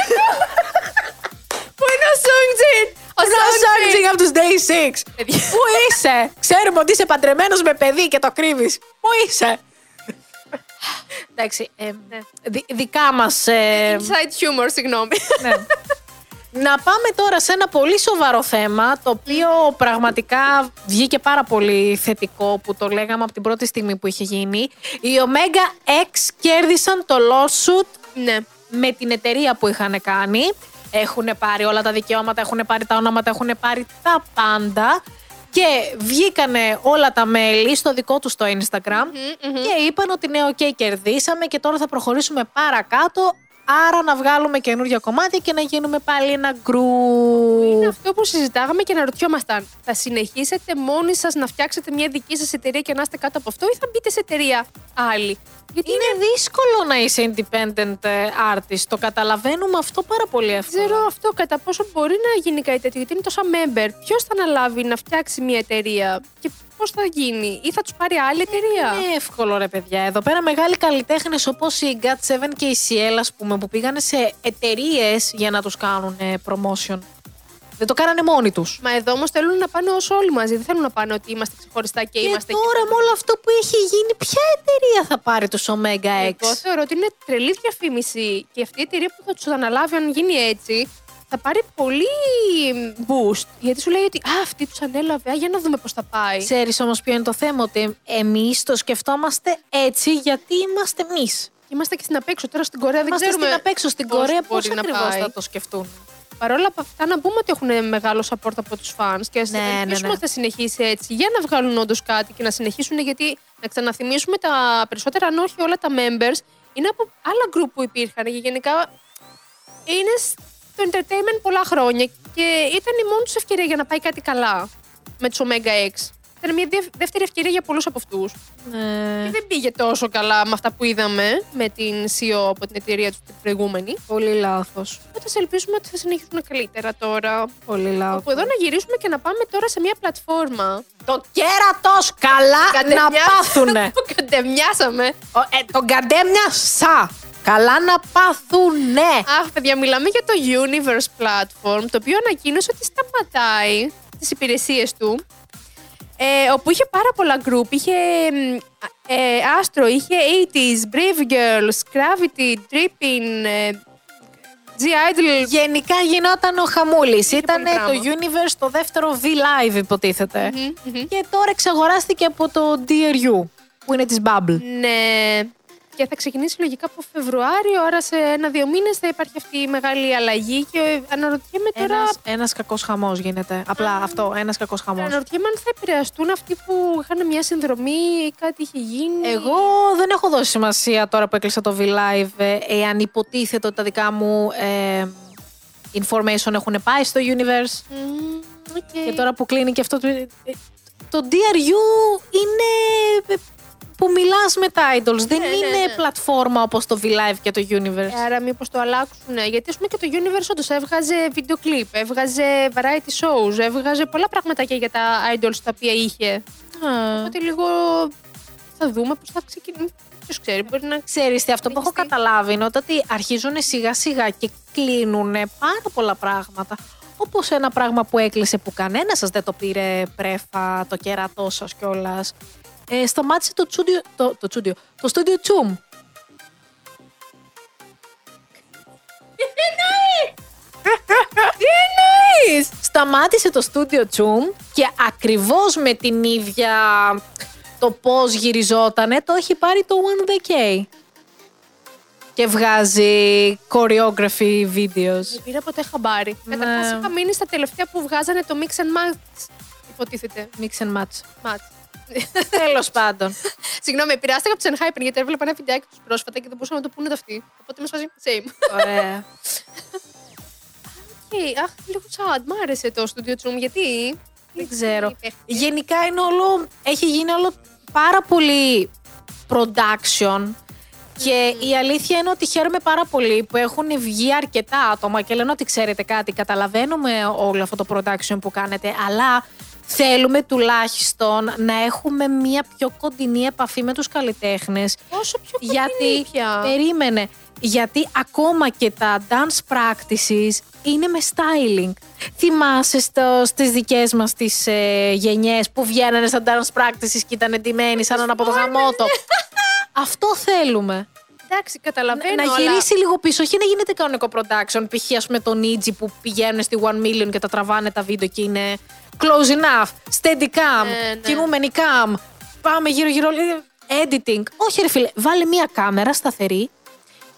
Πού είναι ο Σόγκτζιν! Ο Ο Σάρτζινγκ από τους Day 6. Παιδιά. Πού είσαι, Ξέρουμε ότι είσαι παντρεμένος με παιδί και το κρύβεις. Πού είσαι; Εντάξει, ε, δι- δικά μας. Inside humor, συγγνώμη. Ναι. Να πάμε τώρα σε ένα πολύ σοβαρό θέμα, το οποίο πραγματικά βγήκε πάρα πολύ θετικό που το λέγαμε από την πρώτη στιγμή που είχε γίνει. Οι Omega X κέρδισαν το lawsuit ναι. με την εταιρεία που είχαν κάνει. Έχουν πάρει όλα τα δικαιώματα, έχουν πάρει τα ονόματα, έχουν πάρει τα πάντα. Και βγήκανε όλα τα μέλη στο δικό τους το Instagram και είπαν ότι ναι, οκ, κερδίσαμε και τώρα θα προχωρήσουμε παρακάτω. Άρα να βγάλουμε καινούργια κομμάτια και να γίνουμε πάλι ένα Είναι group. αυτό που συζητάγαμε και αναρωτιόμασταν. Θα συνεχίσετε μόνοι σας να φτιάξετε μια δική σας εταιρεία και να είστε κάτω από αυτό, ή θα μπείτε σε εταιρεία άλλη; Γιατί Είναι δύσκολο να είσαι independent ε, artist. Το καταλαβαίνουμε αυτό πάρα πολύ Δεν εύκολα. ξέρω αυτό κατά πόσο μπορεί να γίνει κάτι τέτοιο, γιατί είναι τόσα member. Ποιος θα αναλάβει να φτιάξει μια εταιρεία και πώς θα γίνει, ή θα τους πάρει άλλη εταιρεία; Είναι εύκολο ρε παιδιά. Εδώ πέρα μεγάλοι καλλιτέχνες όπως η GAT7 και η Ciel, ας πούμε, που πήγανε σε εταιρείες για να τους κάνουν ε, promotion. Δεν το κάνανε μόνοι τους. Μα εδώ όμως θέλουν να πάνε όσο όλοι μαζί. Δεν θέλουν να πάνε ότι είμαστε ξεχωριστά και, Και είμαστε τώρα εκεί. με όλο αυτό που έχει γίνει, ποια εταιρεία θα πάρει τους Omega X; Εγώ θεωρώ ότι είναι τρελή διαφήμιση και αυτή η εταιρεία που θα τους αναλάβει, αν γίνει έτσι, θα πάρει πολύ boost. Γιατί σου λέει ότι Α, αυτή τους ανέλαβε. Α, για να δούμε πώς θα πάει. Ξέρεις όμως ποιο είναι το θέμα, ότι εμείς το σκεφτόμαστε έτσι γιατί είμαστε εμείς. Είμαστε και στην απέξω. Τώρα στην Κορέα δεν Είμαστε ξέρουμε. στην απέξω στην πώς Κορέα, πώς μπορεί να ακριβώς πάει. θα το σκεφτούν. Παρ' όλα αυτά, να πούμε ότι έχουν μεγάλο support από τους fans και ας Ναι, ναι, ελπίσουμε ναι. ότι θα συνεχίσει έτσι για να βγάλουν όντως κάτι και να συνεχίσουν. Γιατί να ξαναθυμίσουμε τα περισσότερα, αν όχι όλα τα members, είναι από άλλα group που υπήρχαν και γενικά είναι στο entertainment πολλά χρόνια και ήταν η μόνη τους ευκαιρία για να πάει κάτι καλά με τους Omega X. Ήταν μια δεύ- δεύτερη ευκαιρία για πολλούς από αυτούς. Ναι. Και δεν πήγε τόσο καλά με αυτά που είδαμε με την CEO από την εταιρεία τους την προηγούμενη. Πολύ λάθος. Οπότε ας ελπίσουμε ότι θα συνεχίσουν καλύτερα τώρα. Πολύ λάθος. Από εδώ να γυρίσουμε και να πάμε τώρα σε μια πλατφόρμα. Το κέρατος καλά να Κατεμιά- πάθουνε. Το κατεμιάσαμε. Ο- ε, τον καντέμια σα. Καλά να πάθουνε. Αχ, παιδιά, μιλάμε για το Universe Platform, το οποίο ανακοίνωσε ότι σταματάει τις υπηρεσίες του. Ε, όπου είχε πάρα πολλά group. Είχε μ, ε, Astro, είχε 80s, Brave Girls, Gravity, Dripping, ε, G-Idol. Γενικά γινόταν ο χαμούλης. Ήταν πολύ το πράγμα. Universe το δεύτερο V-Live, υποτίθεται. Μμμ, μμμ. Και τώρα εξαγοράστηκε από το DRU, που είναι της Bubble. Ναι. Και θα ξεκινήσει λογικά από Φεβρουάριο, άρα σε ένα-δύο μήνες θα υπάρχει αυτή η μεγάλη αλλαγή. Και αναρωτιέμαι τώρα. Ένας, ένας κακός χαμός γίνεται. Απλά αυτό, ένας κακός χαμός. Αναρωτιέμαι αν θα επηρεαστούν αυτοί που είχαν μια συνδρομή ή κάτι είχε γίνει. Εγώ δεν έχω δώσει σημασία τώρα που έκλεισα το V-Live ε, εάν υποτίθεται ότι τα δικά μου ε, information έχουν πάει στο Universe. Μμμ, οκ. Και τώρα που κλείνει και αυτό το. ε, Το DRU είναι ε, που μιλάς με τα idols. Δεν Ναι, ναι, είναι ναι. πλατφόρμα όπως το V-Live και το Universe. Ε, Άρα μήπως το αλλάξουν. Γιατί ας πούμε και το Universe όντως έβγαζε βίντεο κλιπ, έβγαζε variety shows, έβγαζε πολλά πραγματάκια για τα idols τα οποία είχε. Α. Οπότε λίγο θα δούμε πώς θα ξεκινήσει. Ποιος ξέρει, μπορεί να... Ξέρεις τι, αυτό που έχω Συνεχιστεί. καταλάβει είναι ότι αρχίζουν σιγά σιγά και κλείνουν πάρα πολλά πράγματα. Όπως ένα πράγμα που έκλεισε που κανένας σας δεν το πήρε πρέφα, το κέρατό σας κιόλας. Ε, σταμάτησε το τσούντιο, το, το τσούντιο, το στούντιο Τσουμ. Τι εννοείς! Σταμάτησε το στούντιο Τσουμ και ακριβώς με την ίδια το πώς γυριζότανε το έχει πάρει το One The K. Και βγάζει choreography videos. Δεν πήρα ποτέ χαμπάρι. Ναι. Καταρχάς είχα μείνει στα τελευταία που βγάζανε το mix and match. Υποτίθεται. Mix and match. Match. Τέλος πάντων. Συγγνώμη, επηρεάστηκα από του Enhypen γιατί έβλεπα ένα βιντεάκι τους πρόσφατα και δεν μπορούσαν να το πούνε το αυτοί. Οπότε με σφάζει same. Ωραία. Και, αχ, λίγο sad. Μ' άρεσε το Studio Zoom γιατί. Δεν ξέρω. Παίχτηκε. Γενικά είναι όλο, έχει γίνει όλο πάρα πολύ production και η αλήθεια είναι ότι χαίρομαι πάρα πολύ που έχουν βγει αρκετά άτομα και λένε ότι ξέρετε κάτι, καταλαβαίνουμε όλο αυτό το production που κάνετε, αλλά θέλουμε τουλάχιστον να έχουμε μια πιο κοντινή επαφή με τους καλλιτέχνες Όσο πιο κοντινή γιατί πια. περίμενε. Γιατί ακόμα και τα dance practices είναι με styling. Θυμάσαι στο, στις δικές μας τις ε, γενιές που βγαίνανε στα dance practices και ήταν εντυμένοι σαν από το γαμότο. Αυτό θέλουμε. Εντάξει, καταλαβαίνω. να αλλά- γυρίσει λίγο πίσω, όχι να γίνεται κανονικό production. Π.χ. ας πούμε τον Niji που πηγαίνουν στη 1 million και τα τραβάνε τα βίντεο και είναι close enough, steady cam, Ναι, ναι. κινούμενη cam, πάμε γύρω-γύρω, ε, editing. Όχι ρε φίλε, βάλε μία κάμερα σταθερή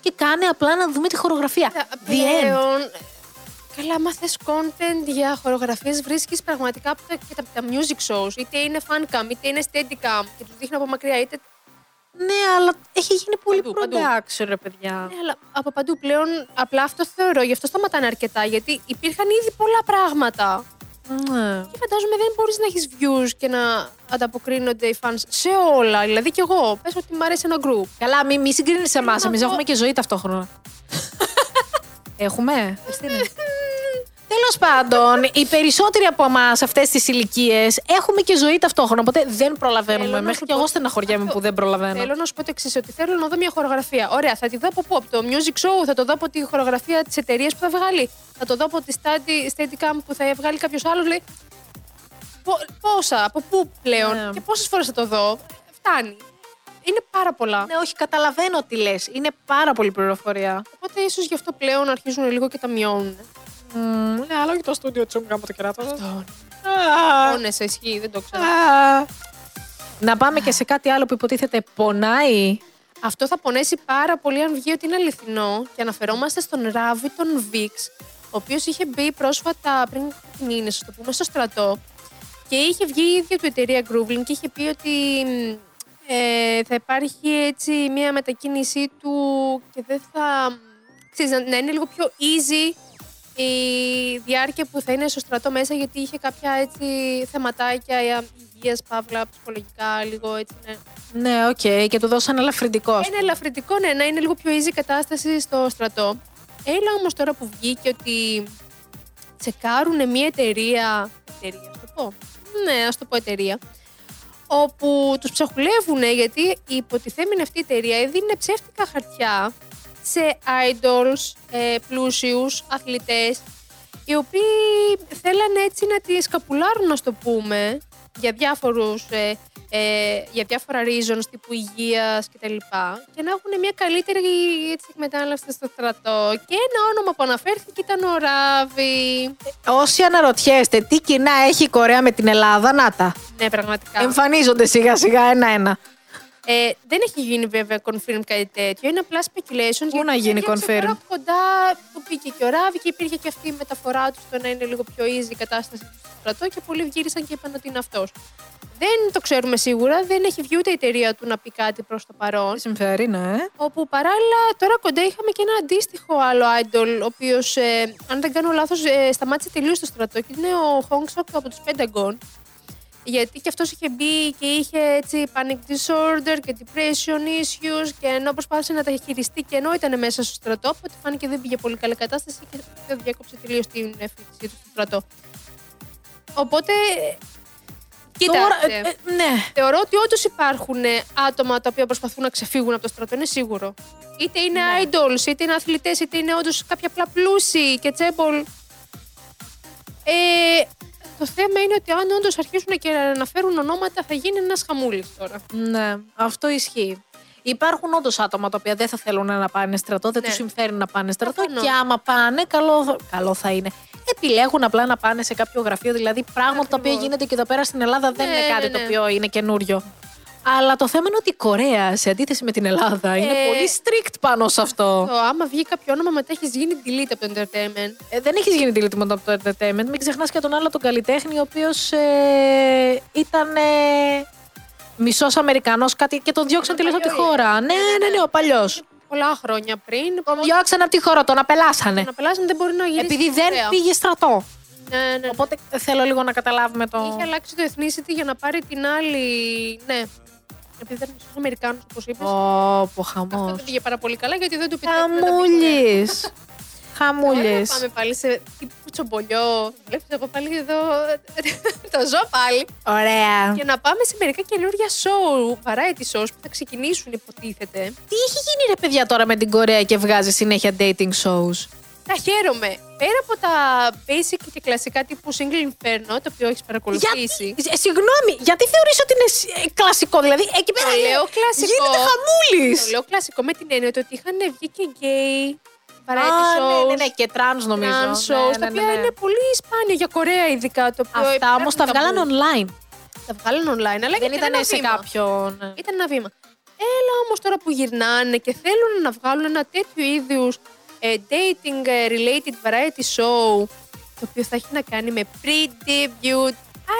και κάνε απλά να δούμε τη χορογραφία. Τα- The end. πλέον, Καλά, άμα θες content για χορογραφίες βρίσκεις πραγματικά από τα, και τα, τα music shows. Είτε είναι fancam, είτε είναι steadicam και τους δείχνει από μακριά, είτε... Ναι, αλλά έχει γίνει πολύ Παντού, παντού. production, ρε παιδιά. Ναι, αλλά από παντού πλέον απλά αυτό θεωρώ, γι' αυτό σταματάνε αρκετά, γιατί υπήρχαν ήδη πολλά πράγματα. Ναι. Και φαντάζομαι δεν μπορείς να έχεις views και να ανταποκρίνονται οι fans σε όλα. Δηλαδή κι εγώ, πες ότι μου αρέσει ένα group. Καλά, μην μη συγκρίνεις εμάς. να Εμείς δω. έχουμε και ζωή ταυτόχρονα. έχουμε. Χριστίνα. Τέλος πάντων, οι περισσότεροι από εμάς αυτές τις ηλικίες έχουμε και ζωή ταυτόχρονα. Οπότε δεν προλαβαίνουμε. Θέλω να Μέχρι σου και εγώ πω- στεναχωριέμαι Αυτό- που δεν προλαβαίνω. Θέλω να σου πω το εξής: Ότι θέλω να δω μια χορογραφία. Ωραία, θα τη δω από πού; Από το music show, θα το δω από τη χορογραφία της εταιρείας που θα βγάλει. Θα το δω από τη Steady- Steadicam που θα βγάλει κάποιος άλλος. Λέει. πο- Πόσα, από πού πλέον Ναι. και πόσες φορές θα το δω. Φτάνει. Είναι πάρα πολλά. Ναι, όχι, καταλαβαίνω τι λες. Είναι πάρα πολύ πληροφορία. Οπότε ίσως γι' αυτό πλέον αρχίζουν λίγο και τα μειώνουν. Ναι, αλλά όχι το στούντιο τσουμ από το κεράτο. Όνε, σε ισχύει, δεν το ξέρω. Να πάμε και σε κάτι άλλο που υποτίθεται πονάει. Αυτό θα πονέσει πάρα πολύ αν βγει ότι είναι αληθινό και αναφερόμαστε στον Ράβι τον Βίξ, ο οποίος είχε μπει πρόσφατα πριν την Ίνες, το πούμε, στο στρατό και είχε βγει η ίδια του εταιρεία Groovling και είχε πει ότι μ, ε, θα υπάρχει έτσι μια μετακίνησή του και δεν θα. Ξέρεις, να, να είναι λίγο πιο easy η διάρκεια που θα είναι στο στρατό μέσα γιατί είχε κάποια έτσι θεματάκια υγείας, παύλα, ψυχολογικά, λίγο έτσι, ναι. Ναι, οκ, και του δώσαν ελαφρυντικό. Ένα ελαφρυντικό, ναι, να είναι λίγο πιο easy η κατάσταση στο στρατό. Έλα όμως τώρα που βγήκε ότι τσεκάρουν μια εταιρεία, εταιρεία, ας το πω, ναι, ας το πω εταιρεία, όπου τους ψαχουλεύουν γιατί η υποτιθέμενη αυτή η εταιρεία έδινε ψεύτικα χαρτιά σε idols, ε, πλούσιους, αθλητές, οι οποίοι θέλανε έτσι να τη σκαπουλάρουν, να το πούμε, για διάφορους, ε, ε, για διάφορα reasons τύπου υγείας και τα λοιπά και να έχουν μια καλύτερη έτσι, εκμετάλλευση στο στρατό. Και ένα όνομα που αναφέρθηκε ήταν ο Ράβη. Όσοι αναρωτιέστε τι κοινά έχει η Κορέα με την Ελλάδα, να τα. Ναι, πραγματικά. Εμφανίζονται σιγά σιγά ένα-ένα. Ε, δεν έχει γίνει βέβαια confirm κάτι τέτοιο. Είναι απλά speculations. Πού να γίνει έφτιαξε confirm? τώρα από κοντά που πήγε και ο Ράβη και υπήρχε και αυτή η μεταφορά του στο να είναι λίγο πιο easy η κατάσταση του στο στρατό και πολλοί γύρισαν και είπαν ότι είναι αυτός. Δεν το ξέρουμε σίγουρα. Δεν έχει βγει ούτε η εταιρεία του να πει κάτι προς το παρόν. Συμφέρει, ναι. Όπου παράλληλα τώρα κοντά είχαμε και ένα αντίστοιχο άλλο idol, ο οποίος, αν δεν κάνω λάθος, σταμάτησε τελείως στο στρατό και είναι ο Hong Sok από τους Pentagon. Γιατί και αυτός είχε μπει και είχε έτσι panic disorder και depression issues και ενώ προσπάθησε να τα χειριστεί και ενώ ήταν μέσα στο στρατό, οπότε φάνηκε δεν πήγε πολύ καλή κατάσταση και δεν διάκοψε τελείως την έφυγησή του στο στρατό. Οπότε, κοίταξε. Τώρα, ε, ε, ναι. Θεωρώ ότι όντως υπάρχουν ε, άτομα τα οποία προσπαθούν να ξεφύγουν από το στρατό, είναι σίγουρο. Είτε είναι Ναι. idols, είτε είναι αθλητές, είτε είναι όντως κάποια απλά πλούσιοι και τσέμπολ. Ε, το θέμα είναι ότι αν όντως αρχίσουν και να αναφέρουν ονόματα, θα γίνει ένας χαμούλης τώρα. Ναι, αυτό ισχύει. Υπάρχουν όντως άτομα τα οποία δεν θα θέλουν να πάνε στρατό, δεν Ναι. τους συμφέρει να πάνε στρατό. Προφανώς. Και άμα πάνε, καλό, καλό θα είναι. Επιλέγουν απλά να πάνε σε κάποιο γραφείο. Δηλαδή, πράγματα τα οποία Ακριβώς. γίνονται και εδώ πέρα στην Ελλάδα δεν Ναι, είναι κάτι ναι, το ναι. οποίο είναι καινούριο. Αλλά το θέμα είναι ότι η Κορέα, σε αντίθεση με την Ελλάδα, είναι Ε, πολύ strict πάνω σε αυτό. Το, άμα βγει κάποιο όνομα, μετά έχεις γίνει delete από το entertainment. Ε, δεν έχεις γίνει delete μόνο από το entertainment. Μην ξεχνάς και τον άλλο τον καλλιτέχνη, ο οποίος ε, ήταν ε, μισός Αμερικανός κάτι και τον διώξαν τελείως από τη παλιό χώρα. Ναι, ναι, ναι, ο παλιός. Πολλά χρόνια πριν. Τον διώξαν από τη χώρα, τον απελάσανε. Να πελάσουν δεν μπορεί να γίνει. Επειδή δεν πήγε στρατό. Ναι, ναι. Οπότε θέλω λίγο να καταλάβουμε το. Είχε αλλάξει το ethnicity για να πάρει την άλλη. Ναι. Επειδή ήταν μισό Αμερικάνος, όπως είπες. Όπο, Αυτό χαμός. δεν πήγε πάρα πολύ καλά γιατί δεν του επιτρέπουν να μπει στην Χαμούλης. Ωραία, Χαμούλης. να πάμε πάλι σε τύπου τσομπολιό. Βλέπεις εγώ πάλι εδώ. το ζω πάλι. Ωραία. Και να πάμε σε μερικά καινούργια show, variety shows που θα ξεκινήσουν, υποτίθεται. Τι έχει γίνει ρε παιδιά τώρα με την Κορέα και βγάζει συνέχεια dating shows; Τα χαίρομαι. Πέρα από τα basic και κλασικά τύπου Single Inferno, το οποίο έχεις παρακολουθήσει. Γιατί, ε, συγγνώμη, γιατί θεωρείς ότι είναι σ- ε, κλασικό, δηλαδή εκεί πέρα Το είναι- λέω κλασικό. γίνεται χαμούλης. Το λέω κλασικό με την έννοια ότι είχαν βγει και gay Α, variety shows. ναι, ναι, ναι, και τρans νομίζω. trans Ναι, shows, ναι, τα ναι, οποία ναι. είναι πολύ σπάνιο για Κορέα ειδικά. Το οποίο Αυτά υπάρχουν όμως τα βγάλαν ταμπού. online. Τα βγάλαν online, αλλά Δεν ήταν ήταν ένα σε βήμα. κάποιον. Ήταν ένα βήμα. Έλα όμως τώρα που γυρνάνε και θέλουν να βγάλουν ένα τέτοιο είδους ε, dating ε, related variety show το οποίο θα έχει να κάνει με pre-debut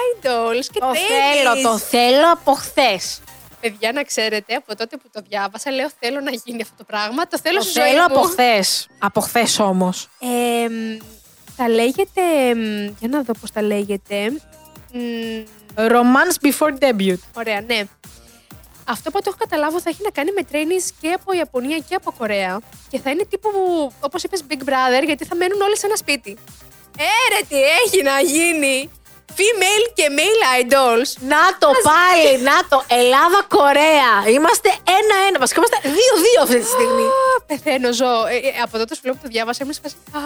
idols και Το trainees. θέλω, το θέλω από χθες. Παιδιά, να ξέρετε, από τότε που το διάβασα, λέω θέλω να γίνει αυτό το πράγμα. Το θέλω Το στη ζωή θέλω μου. από χθες. Από χθες όμως. Ε, μ, τα λέγεται. μ, Για να δω πώς τα λέγεται. Μ, Romance before debut. Ωραία, ναι. Αυτό που το έχω καταλάβει θα έχει να κάνει με trainees και από Ιαπωνία και από Κορέα. Και θα είναι τύπου, όπως είπες, Big Brother, γιατί θα μένουν όλοι σε ένα σπίτι. Έρε τι έχει να γίνει. Female και male idols. Να το πάλι, να το. Ελλάδα-Κορέα. Είμαστε ένα-ένα. Βασικά είμαστε δύο-δύο αυτή τη στιγμή. Α, Πεθαίνω, ζω. Ε, ε, από τότε σου λέω που το διάβασα, ήμουν σε φάση. «Α,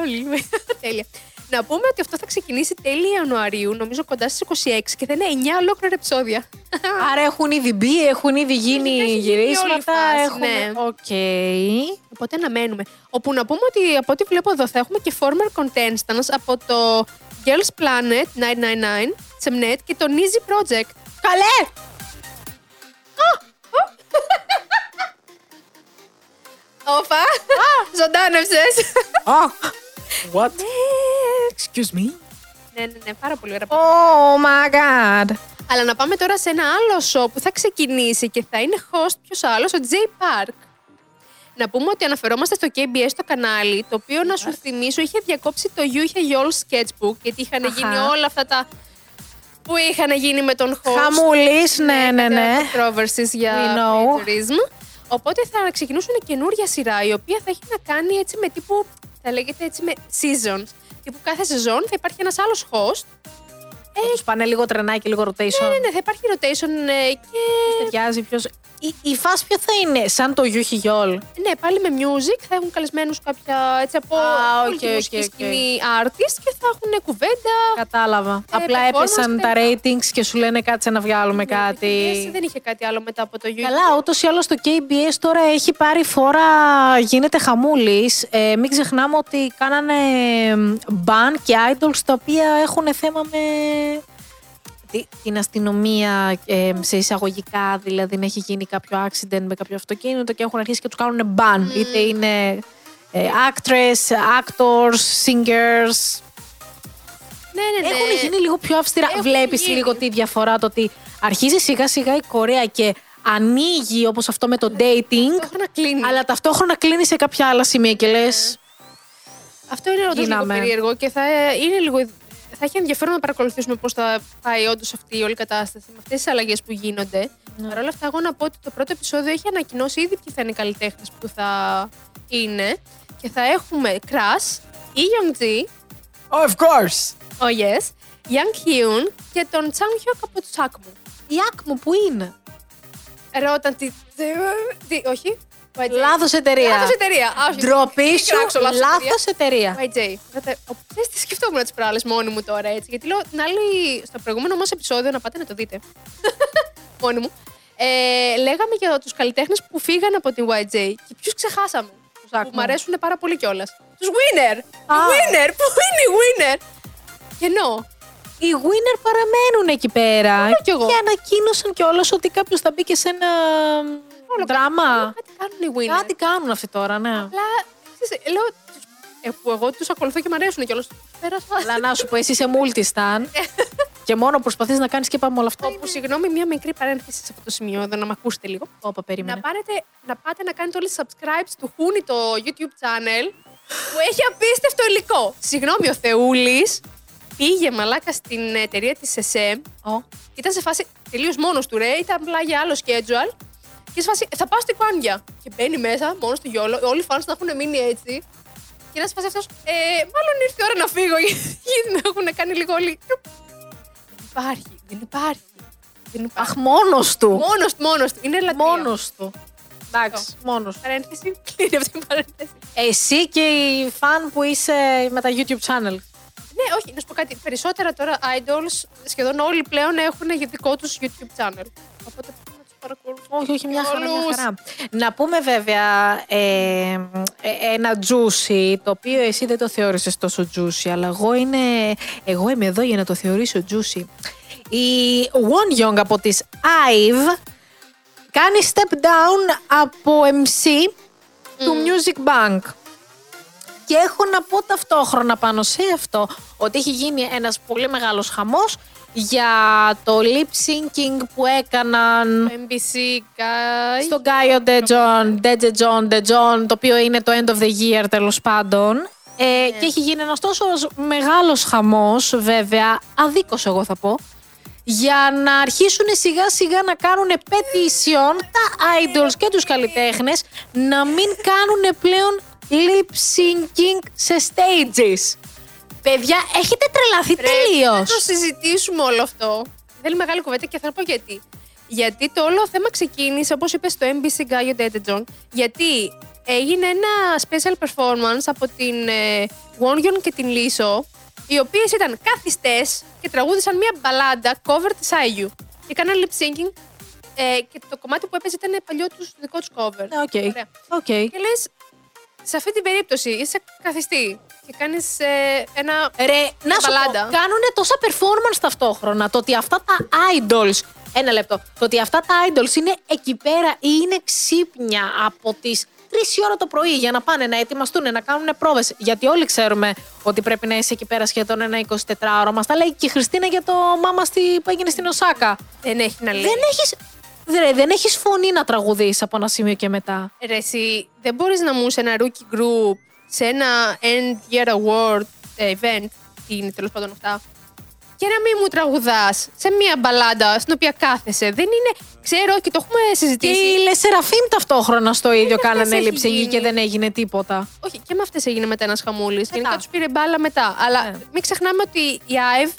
Όλοι. Τέλεια. Να πούμε ότι αυτό θα ξεκινήσει τέλη Ιανουαρίου, νομίζω κοντά στις 26 και θα είναι 9 ολόκληρα επεισόδια. Άρα έχουν ήδη μπει, έχουν ήδη γίνει Έχει γίνει όλη η γυρίσματα. φάση, Έχουν... ναι. Οκ. Οπότε αναμένουμε. Όπου να πούμε ότι από ό,τι βλέπω εδώ θα έχουμε και former contestants από το Girls Planet 999, της Mnet και το Easy Project. Καλέ! Όφα! Ζωντάνευσες! Oh, what? Excuse me? ναι, ναι, ναι, πάρα πολύ ωραία. Oh my god. Αλλά να πάμε τώρα σε ένα άλλο show που θα ξεκινήσει και θα είναι host ποιος άλλος, ο Jay Park. Να πούμε ότι αναφερόμαστε στο KBS το κανάλι, το οποίο να σου θυμίσω είχε διακόψει το You Είχε Yol Sketchbook, γιατί είχαν Αχα. γίνει όλα αυτά τα που είχαν γίνει με τον host. Χαμούλης, ναι, ναι, ναι. Controversies για We know. plagiarism. Οπότε θα ξεκινήσουν καινούρια σειρά, η οποία θα έχει να κάνει έτσι με τύπου, θα λέγεται έτσι με seasons. Τύπου κάθε σεζόν θα υπάρχει ένας άλλος host. Θα τους πάνε λίγο τρενάκι, λίγο rotation. Ναι, ναι, ναι, θα υπάρχει rotation ε, και Τι αλλάζει, ποιος... Η, η φάση ποια θα είναι, σαν το Yoo Hee-yeol. Ναι, πάλι με music θα έχουν καλεσμένους κάποια έτσι από Α, όλη οκ, τη οκ, μουσική οκ. σκηνή artist και θα έχουν κουβέντα. Κατάλαβα. Απλά performance έπεσαν τα κτλ. ratings και σου λένε κάτσε να βγάλουμε Ναι, κάτι. το KBS δεν είχε κάτι άλλο μετά από το YouTube. Καλά, ούτως ή άλλως το KBS τώρα έχει πάρει φόρα, γίνεται χαμούλης. Ε, μην ξεχνάμε ότι κάνανε ban και idols τα οποία έχουν θέμα με τη- την αστυνομία ε, σε εισαγωγικά, δηλαδή να έχει γίνει κάποιο accident με κάποιο αυτοκίνητο και έχουν αρχίσει και τους κάνουν ban. Είτε είναι ε, actress, actors, singers. Ναι, ναι, ναι. Έχουν γίνει λίγο πιο αυστηρά. Έχουν Βλέπεις γίνει. λίγο τη διαφορά το ότι αρχίζει σιγά σιγά η Κορέα και ανοίγει όπως αυτό με το dating, Ταυτόχρονα κλείνει. αλλά ταυτόχρονα κλείνει σε κάποια άλλα σημεία και λες. Αυτό είναι όντως λίγο Γίναμε. περίεργο και θα, ε, είναι λίγο, θα έχει ενδιαφέρον να παρακολουθήσουμε πώς θα πάει όντως αυτή η όλη κατάσταση με αυτές τις αλλαγές που γίνονται. Ναι. Παρ' όλα αυτά, εγώ να πω ότι το πρώτο επεισόδιο έχει ανακοινώσει ήδη ποιοι θα είναι οι καλλιτέχνες που θα είναι. Και θα έχουμε Crash, Lee Young Ji, Of course! oh yes, Young Hyun και τον Chang Hyuk από τους Sakmu. Η άκμου που είναι; Ρώταν τι. τι- όχι. YJ. Λάθος εταιρεία. Λάθος εταιρεία. Α, όχι. Ντροπή Μην σου, κράξω, λάθος λάθος εταιρεία. YJ. Ρώτα- ο- Ξέρεις τι σκεφτόμουν τις προάλλε μόνη μου τώρα έτσι. Γιατί λέω την άλλη, στο προηγούμενο μας επεισόδιο, να πάτε να το δείτε. μόνη μου. Ε, λέγαμε για τους καλλιτέχνες που φύγαν από την YJ και ποιους ξεχάσαμε. Που Sakmo. μου αρέσουν πάρα πολύ κιόλας. Τους Winner! Α. Οι Winner! Πού είναι οι Winner! Κενό. Οι winner παραμένουν εκεί πέρα. κι εγώ; Και ανακοίνωσαν κιόλας ότι κάποιος θα μπει και σε ένα δράμα. Κάτι κάνουν οι Winner. Κάτι κάνουν αυτοί τώρα, ναι. Απλά, ξέρεις, λέω, τους- ε, που εγώ τους ακολουθώ και μου αρέσουν κιόλας. Πέρασα. Αλλά να σου πω, εσύ είσαι multistan και μόνο προσπαθείς να κάνεις και πάμε όλα αυτά. Όπου, συγγνώμη, μια μικρή παρένθεση σε αυτό το σημείο, εδώ να με ακούσετε λίγο. Όπα, Να, περίμενε. πάρετε, να πάτε να κάνετε όλοι subscribe του Χούνι το YouTube channel που έχει απίστευτο υλικό. Συγγνώμη, ο Θεούλης πήγε μαλάκα στην εταιρεία της SM. Ω. Ήταν σε φάση τελείως μόνος του, ρε. Ήταν απλά για άλλο schedule. Και σε φάση, θα πάω στην Κουάνια. Και μπαίνει μέσα, μόνος του γιόλο. Όλοι οι fans να έχουν μείνει έτσι. Και να σε φάση αυτός, ε, μάλλον ήρθε η ώρα να φύγω. Γιατί με έχουν κάνει λίγο όλοι. Δεν υπάρχει, δεν υπάρχει. Δεν υπάρχει. Αχ, μόνος του. Μόνος του, μόνος του. Είναι λατρεία. Μόνος του. Εντάξει, μόνος του. Παρένθεση. Κλείνει αυτή η παρένθεση. Εσύ και η φαν που είσαι με τα YouTube channel. Ναι, όχι, να σου πω κάτι. Περισσότερα τώρα idols σχεδόν όλοι πλέον έχουν για δικό τους YouTube channel. Οπότε πρέπει να του παρακολουθώ. Όχι, όχι, μια χαρά, μια Όλους. χαρά. Να πούμε βέβαια ε, ε, ένα juicy, το οποίο εσύ δεν το θεώρησες τόσο juicy, αλλά εγώ, είναι, εγώ είμαι εδώ για να το θεωρήσω juicy. Η Won Young από τις IVE κάνει step down από MC του Music Bank. Και έχω να πω ταυτόχρονα πάνω σε αυτό ότι έχει γίνει ένας πολύ μεγάλος χαμός για το lip syncing που έκαναν MBC, guys. στο Gaio De John, De De John, De John, το οποίο είναι το end of the year τέλος πάντων. Ε, Και έχει γίνει ένας τόσο μεγάλος χαμός, βέβαια, αδίκως εγώ θα πω, για να αρχίσουν σιγά σιγά να κάνουν petition τα idols και τους καλλιτέχνες να μην κάνουν πλέον lip syncing σε stages. Παιδιά, έχετε τρελαθεί Πρέπει τελείω. να το συζητήσουμε όλο αυτό. Θέλει μεγάλη κουβέντα και θα πω γιατί. Γιατί το όλο θέμα ξεκίνησε, όπως είπες, στο NBC Gaio Dedejon, γιατί έγινε ένα special performance από την ε, Wonyoung και την Liz, ο, οι οποίες ήταν καθιστές και τραγούδισαν μια μπαλάντα cover της IU. Και έκαναν lip syncing ε, και το κομμάτι που έπαιζε ήταν παλιό τους δικό τους cover. Ναι, Οκ. Ωραία. Οκ. Και λες, σε αυτή την περίπτωση είσαι καθιστή και κάνεις ένα. Ρε, να σου μπαλάντα. πω, κάνουν τόσα performance ταυτόχρονα. Το ότι αυτά τα idols. Ένα λεπτό. Το ότι αυτά τα idols είναι εκεί πέρα ή είναι ξύπνια από τις 3 η ώρα το πρωί για να πάνε να ετοιμαστούν, να κάνουν πρόβες. Γιατί όλοι ξέρουμε ότι πρέπει να είσαι εκεί πέρα σχεδόν ένα 24ωρο. Μας τα λέει και η Χριστίνα για το μάμα στη, που έγινε στην Οσάκα. Δεν έχει να λέει. Δεν έχει. Δεν έχεις φωνή να τραγουδείς από ένα σημείο και μετά. Ρε, εσύ δεν μπορείς να μου σε ένα rookie group, σε ένα end year award ε, event, τι είναι τέλος πάντων αυτά, και να μην μου τραγουδάς σε μία μπαλάντα στην οποία κάθεσαι. Δεν είναι. Ξέρω και το έχουμε Και συζητήσει. η Λεσεραφίμ ταυτόχρονα στο ίδιο με κάνανε αυτές έχει λειψεγγύη γίνει. και δεν έγινε τίποτα. Όχι, και με αυτές έγινε μετά ένας χαμούλης. Γενικά τους πήρε μπάλα μετά. Αλλά Ναι. μην ξεχνάμε ότι οι ΑΕΒ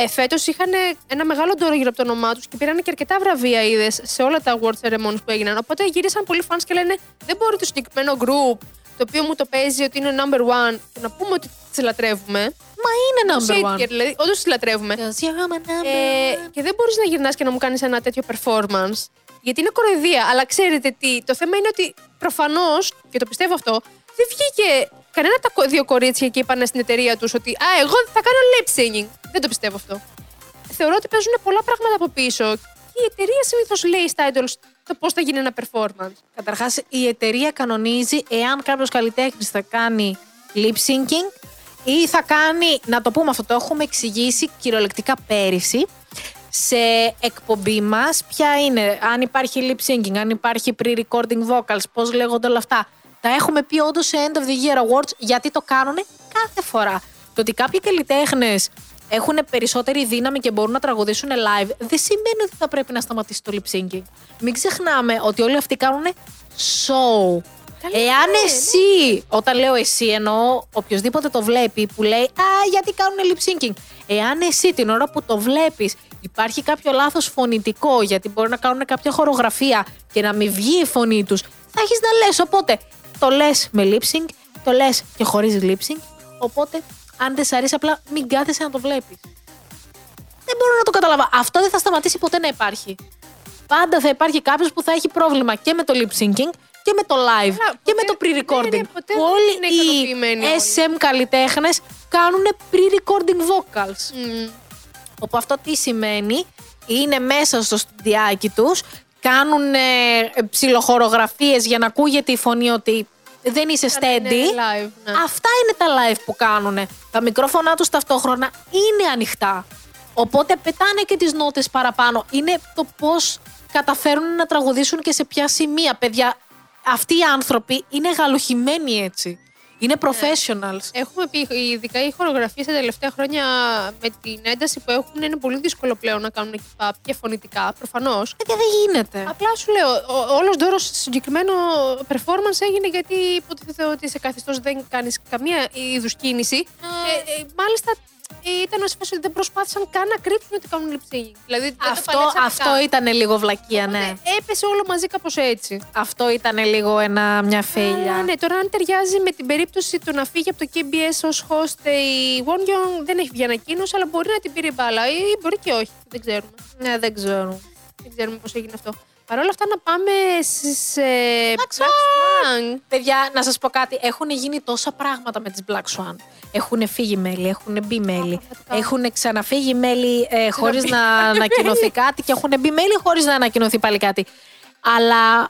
ε, φέτος είχαν ένα μεγάλο ντόρο γύρω από το όνομά τους και πήραν και αρκετά βραβεία είδες σε όλα τα award ceremonies που έγιναν. Οπότε γύρισαν πολλοί fans και λένε Δεν μπορεί το συγκεκριμένο group το οποίο μου το παίζει ότι είναι number one και να πούμε ότι τις λατρεύουμε. Μα είναι Τους number hate one. girl, δηλαδή, όντως τις λατρεύουμε. Ε, και δεν μπορείς να γυρνάς και να μου κάνεις ένα τέτοιο performance. Γιατί είναι κοροϊδία. Αλλά ξέρετε τι, το θέμα είναι ότι προφανώς, και το πιστεύω αυτό, δεν βγήκε κανένα από τα δύο κορίτσια και είπαν στην εταιρεία τους ότι Α, εγώ θα κάνω lip singing. Δεν το πιστεύω αυτό. Θεωρώ ότι παίζουν πολλά πράγματα από πίσω. Και η εταιρεία συνήθως λέει στα idols το πώς θα γίνει ένα performance. Καταρχάς, η εταιρεία κανονίζει εάν κάποιος καλλιτέχνης θα κάνει lip syncing ή θα κάνει. Να το πούμε αυτό, το έχουμε εξηγήσει κυριολεκτικά πέρυσι σε εκπομπή μας. Ποια είναι, αν υπάρχει lip syncing, αν υπάρχει pre-recording vocals, πώς λέγονται όλα αυτά. Τα έχουμε πει όντως σε End of the Year Awards γιατί το κάνουν κάθε φορά. Το ότι κάποιοι καλλιτέχνες έχουν περισσότερη δύναμη και μπορούν να τραγουδήσουν live, δεν σημαίνει ότι θα πρέπει να σταματήσει το lip syncing. Μην ξεχνάμε ότι όλοι αυτοί κάνουν show. Καλά, Εάν ναι, εσύ, όταν λέω εσύ εννοώ οποιοδήποτε το βλέπει που λέει Α, γιατί κάνουν lip syncing. Εάν εσύ την ώρα που το βλέπεις υπάρχει κάποιο λάθος φωνητικό, γιατί μπορεί να κάνουν κάποια χορογραφία και να μην βγει η φωνή τους, θα έχεις να λες. Οπότε το λες με lip sync, το λες και χωρίς lip sync. Οπότε αν δεν σ' αρέσει, απλά μην κάθεσαι να το βλέπεις. Δεν μπορώ να το καταλάβω. Αυτό δεν θα σταματήσει ποτέ να υπάρχει. Πάντα θα υπάρχει κάποιος που θα έχει πρόβλημα και με το lip syncing και με το live Καλά, και με ποτέ- το pre-recording. ναι, ναι, ποτέ Που δεν όλοι είναι οι ικανοποιημένοι όλοι. SM καλλιτέχνες κάνουν pre-recording vocals. Μμμ. Όπου αυτό τι σημαίνει, είναι μέσα στο στουδιάκι τους, κάνουν ε, ψιλοχορογραφίες για να ακούγεται η φωνή ότι δεν είσαι steady. Είναι live, ναι. Αυτά είναι τα live που κάνουν. Τα μικρόφωνά τους ταυτόχρονα είναι ανοιχτά. Οπότε πετάνε και τις νότες παραπάνω. Είναι το πώς καταφέρουν να τραγουδήσουν και σε ποια σημεία. Παιδιά, αυτοί οι άνθρωποι είναι γαλουχημένοι έτσι. Είναι professionals. Έχουμε πει, ειδικά οι χορογραφίες τα τελευταία χρόνια με την ένταση που έχουν, είναι πολύ δύσκολο πλέον να κάνουν keep up και φωνητικά, προφανώς. Παιδιά, δεν γίνεται. Απλά σου λέω, ο όλος ντόρο σε συγκεκριμένο performance έγινε γιατί υποτίθεται ότι σε καθιστό δεν κάνεις καμία είδους κίνηση. Ε, ε, μάλιστα ε, ήταν σε φάση ότι δεν προσπάθησαν καν να κρύψουν ότι κάνουν lip syncing. Δηλαδή, δεν το Αυτό, παλέψαν αυτό καν. ήταν λίγο βλακεία, ναι. Οπότε Έπεσε όλο μαζί κάπως έτσι. Αυτό ήταν λίγο ένα, μια φέλια. Αλλά ναι, τώρα αν ταιριάζει με την περίπτωση του να φύγει από το KBS ως host η Wongyong δεν έχει βγει ανακοίνωση, αλλά μπορεί να την πήρε μπάλα ή μπορεί και όχι. Δεν ξέρουμε. Ναι, δεν ξέρω. Δεν ξέρουμε πώς έγινε αυτό. Παρ' όλα αυτά να πάμε στις. Ε, Black Black Swan. Παιδιά, να σας πω κάτι. Έχουν γίνει τόσα πράγματα με τις Black Swan. Έχουν φύγει μέλη, έχουν μπει μέλη. πραγματικά. Έχουν ξαναφύγει μέλη ε, χωρίς Ξαναμπεί. να ανακοινωθεί κάτι και έχουν μπει μέλη χωρίς να ανακοινωθεί πάλι κάτι. Αλλά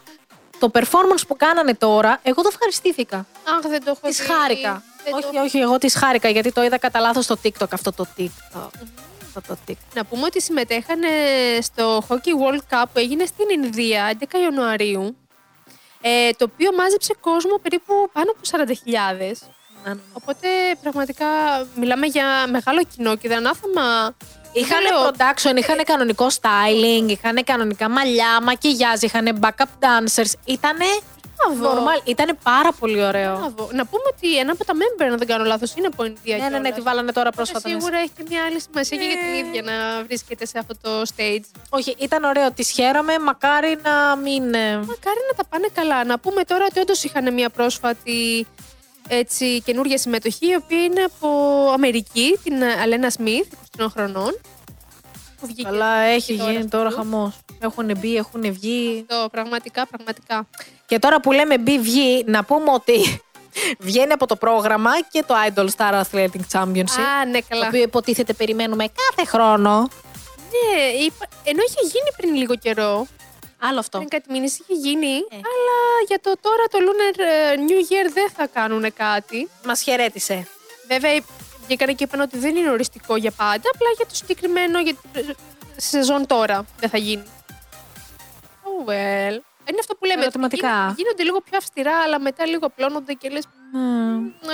το performance που κάνανε τώρα, εγώ το ευχαριστήθηκα. Αχ, δεν το έχω Της δει. χάρηκα. Δεν το- Όχι, όχι, εγώ της χάρηκα γιατί το είδα κατά λάθος στο TikTok αυτό το TikTok. Αυτό το TikTok. Να πούμε ότι συμμετέχανε στο Hockey World Cup που έγινε στην Ινδία 11 Ιανουαρίου. Ε, το οποίο μάζεψε κόσμο περίπου πάνω από 40.000. Ναι, ναι. Οπότε πραγματικά μιλάμε για μεγάλο κοινό και δεν άθαμα. Είχαν Δεν λέω- production, είχαν κανονικό styling, είχαν κανονικά μαλλιά, μακιγιάζ, είχαν backup dancers. Ήτανε Μπράβο. Normal. Ήταν πάρα πολύ ωραίο. Μπράβο. Να πούμε ότι ένα από τα member, αν δεν κάνω λάθος, είναι από Ινδία. Ναι, ναι, ναι, κιόλας. τη βάλανε τώρα Οπότε πρόσφατα. ναι. Σίγουρα έχει και μια άλλη σημασία και για την ίδια να βρίσκεται σε αυτό το stage. Όχι, ήταν ωραίο. Τη χαίρομαι. Μακάρι να μην. ε, Μακάρι να τα πάνε καλά. Να πούμε τώρα ότι όντως είχαν μια πρόσφατη έτσι, καινούργια συμμετοχή, η οποία είναι από Αμερική, την Αλένα Σμιθ, 23 χρονών. Που βγήκε Καλά, έχει τώρα γίνει στο τώρα YouTube. χαμός. Έχουν μπει, έχουν βγει. Το, πραγματικά, πραγματικά. Και τώρα που λέμε μπει, βγει, να πούμε ότι βγαίνει από το πρόγραμμα και το Idol Star Athletic Championship. Α, ναι, Το καλά. οποίο υποτίθεται περιμένουμε κάθε χρόνο. Ναι, είπα, ενώ είχε γίνει πριν λίγο καιρό, Άλλο αυτό. πριν κάτι μήνες είχε γίνει, Ε. αλλά για το τώρα το Lunar ε, New Year δεν θα κάνουν κάτι. Μας χαιρέτησε. Βέβαια, βγήκανε και είπαν ότι δεν είναι οριστικό για πάντα, απλά για το συγκεκριμένο, για την σεζόν τώρα δεν θα γίνει. Oh well. Είναι αυτό που λέμε. Ερωτηματικά. γίν- Γίνονται λίγο πιο αυστηρά, αλλά μετά λίγο απλώνονται και λες...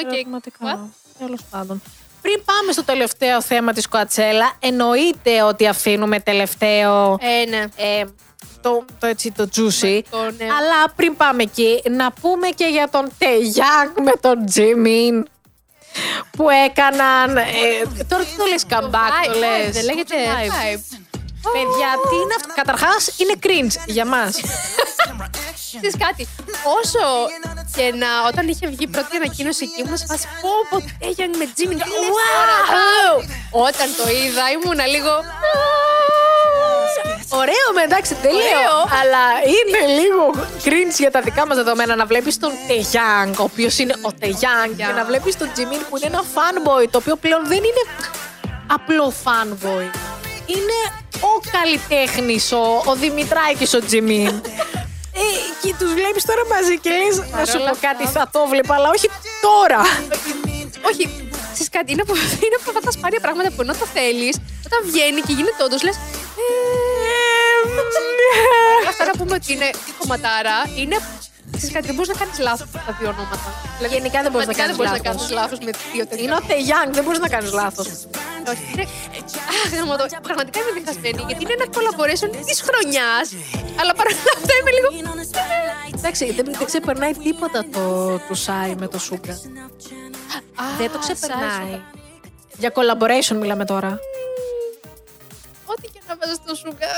Οκ. Ερωτηματικά. Τέλος πάντων. Πριν πάμε στο τελευταίο θέμα της Coachella, εννοείται ότι αφήνουμε τελευταίο Ε, ναι. ε, το, το, έτσι, το juicy. Το, ναι. Αλλά πριν πάμε εκεί, να πούμε και για τον Τεγιάκ με τον Τζιμίν που έκαναν. Ε, τώρα τι το λες comeback, το Vibe, λες. vibe, Δεν λέγεται Vibe; vibe; Παιδιά, τι είναι αυτό; Καταρχάς, είναι cringe για μας. Ξέρεις κάτι, όσο και να όταν είχε βγει η πρώτη ανακοίνωση εκεί ήμουν σε φάση πω πω Τέγιαν με Τζίμιν Wow! Όταν το είδα ήμουνα λίγο Ωραίο με εντάξει, τελείω. Ωραίο. Αλλά είναι λίγο cringe για τα δικά μας δεδομένα να βλέπεις τον Τεγιάνγκ, ο οποίος είναι ο Τεγιάνγκ, και να βλέπεις τον Τζιμίν που είναι ένα fanboy, το οποίο πλέον δεν είναι απλό fanboy. Είναι ο καλλιτέχνης, ο, ο Δημητράκης ο Τζιμίν. Ε, και τους βλέπεις τώρα μαζί και λες: Να σου Παρόλα πω κάτι, αυτά. θα το βλέπα, αλλά όχι τώρα. Όχι, ξέρεις κάτι, είναι από, είναι από αυτά τα σπάνια πράγματα που ενώ το θέλεις, όταν βγαίνει και γίνεται όντως λες «Ε, Αυτά να πούμε ότι είναι κομματάρα, είναι Ξέρεις κάτι, δεν μπορείς να κάνεις λάθος με τα δύο ονόματα. Δηλαδή, Γενικά δεν μπορείς να πραγματικά κάνεις δεν μπορείς να λάθος. κάνεις λάθος με δύο τέτοια. Είναι ο Τεγιάνγκ, δεν μπορείς να κάνεις λάθος. Όχι, είναι... Αχ, γαμώ το. Πραγματικά είμαι διχασμένη, γιατί είναι ένα collaboration της χρονιάς, αλλά παρόλα αυτά είμαι λίγο... Εντάξει, δεν, δεν ξεπερνάει τίποτα το του Σάι με το Σούγκα. Δεν το ξεπερνάει. Για collaboration μιλάμε τώρα. Ό,τι και να βάζω στο σούγκα.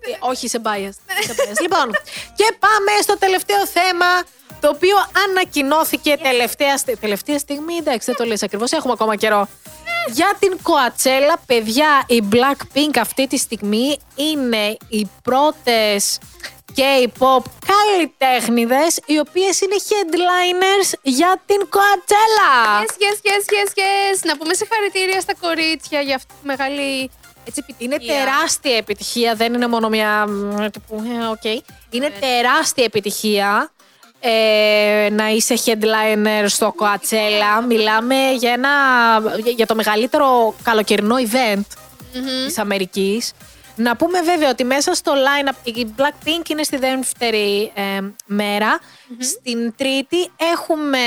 Ε, όχι, σε biased. Είσαι biased. λοιπόν, και πάμε στο τελευταίο θέμα, το οποίο ανακοινώθηκε τελευταία, στε- τελευταία στιγμή. Εντάξει, δεν το λες ακριβώς, έχουμε ακόμα καιρό. Για την Κοατσέλα, παιδιά, η Blackpink αυτή τη στιγμή είναι οι πρώτες K-pop καλλιτέχνηδες οι οποίες είναι headliners για την Coachella. Yes, yes, yes, yes, yes. Να πούμε συγχαρητήρια στα κορίτσια για αυτή τη μεγάλη έτσι, επιτυχία. Είναι τεράστια επιτυχία, δεν είναι μόνο μια. μ, τύπου, ε, οκ. Είναι τεράστια επιτυχία ε, να είσαι headliner στο Coachella. Μιλάμε για, ένα, για- για το μεγαλύτερο καλοκαιρινό event της Αμερικής. Να πούμε βέβαια ότι μέσα στο line-up η Blackpink είναι στη δεύτερη ε, μερα Στην τρίτη έχουμε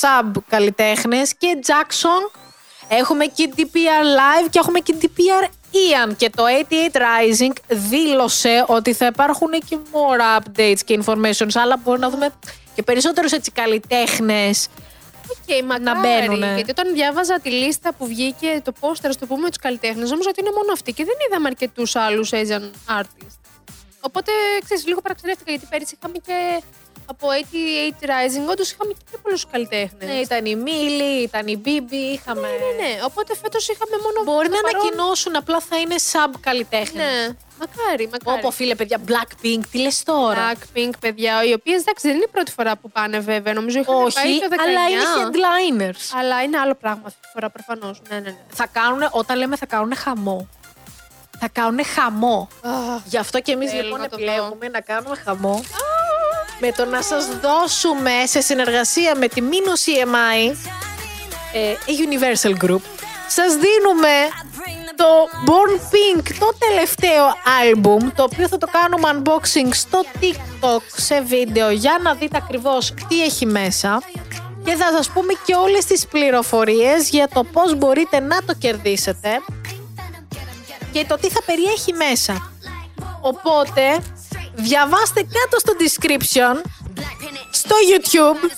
sub καλλιτέχνες και Jackson Έχουμε και DPR Live και έχουμε και DPR Ian. Και το 88 Rising δήλωσε ότι θα υπάρχουν και more updates και informations, αλλά μπορούμε να δούμε και περισσότερους έτσι καλλιτέχνες. Okay, μακάρι, να μπαίνουνε. Γιατί όταν διάβαζα τη λίστα που βγήκε το πόστερ, στο πούμε, με τους καλλιτέχνες, νόμιζα ότι είναι μόνο αυτή και δεν είδαμε αρκετούς άλλους Asian artists. Οπότε, ξέρεις, λίγο παραξενεύτηκα γιατί πέρυσι είχαμε και από 88 Rising, όντως είχαμε και πιο πολλούς καλλιτέχνες. Ναι, ήταν η Μίλη, ήταν η Μπίμπι, είχαμε... ναι, ναι. Οπότε φέτος είχαμε μόνο. Μπορεί το να παρόν. ανακοινώσουν, απλά θα είναι sub καλλιτέχνες. Ναι, μακάρι, μακάρι. Όπω φίλε παιδιά, Blackpink, τι λες τώρα; Blackpink, παιδιά, οι οποίες εντάξει δεν είναι η πρώτη φορά που πάνε βέβαια. Νομίζω είχαν πάει Όχι, το 19. αλλά είναι headliners. Αλλά είναι άλλο πράγμα αυτή τη φορά προφανώς. Ναι, ναι, ναι. Θα κάνουν, όταν λέμε θα κάνουν χαμό. Θα κάνουν χαμό. Αχ, Γι' αυτό και εμείς Θέλω λοιπόν να το επιλέγουμε να κάνουμε χαμό με το να σας δώσουμε σε συνεργασία με τη Minus EMI ε, η Universal Group σας δίνουμε το Born Pink, το τελευταίο άλμπουμ το οποίο θα το κάνουμε unboxing στο TikTok σε βίντεο για να δείτε ακριβώς τι έχει μέσα και θα σας πούμε και όλες τις πληροφορίες για το πώς μπορείτε να το κερδίσετε και το τι θα περιέχει μέσα. Οπότε, διαβάστε κάτω στο description στο YouTube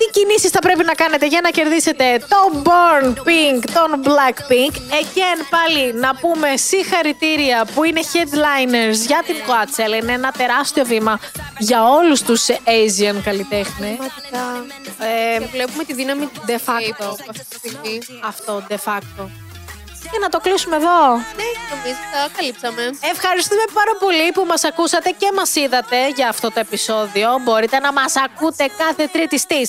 τι κινήσεις θα πρέπει να κάνετε για να κερδίσετε το Born Pink, τον Blackpink. Again πάλι να πούμε συγχαρητήρια που είναι headliners για την Coachella. Είναι ένα τεράστιο βήμα για όλους τους Asian καλλιτέχνες. Πραγματικά. Ε, Και βλέπουμε τη δύναμη του de de facto. facto αυτή τη στιγμή. αυτό de facto. Και να το κλείσουμε εδώ. Ναι, νομίζω το καλύψαμε. Ευχαριστούμε πάρα πολύ που μας ακούσατε και μας είδατε για αυτό το επεισόδιο. Μπορείτε να μας ακούτε κάθε Τρίτη στις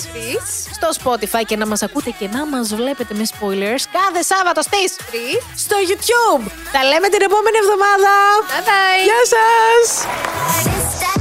στο Spotify και να μας ακούτε και να μας βλέπετε με spoilers κάθε Σάββατο στις στο YouTube. Τα λέμε την επόμενη εβδομάδα. Bye bye. Γεια σας.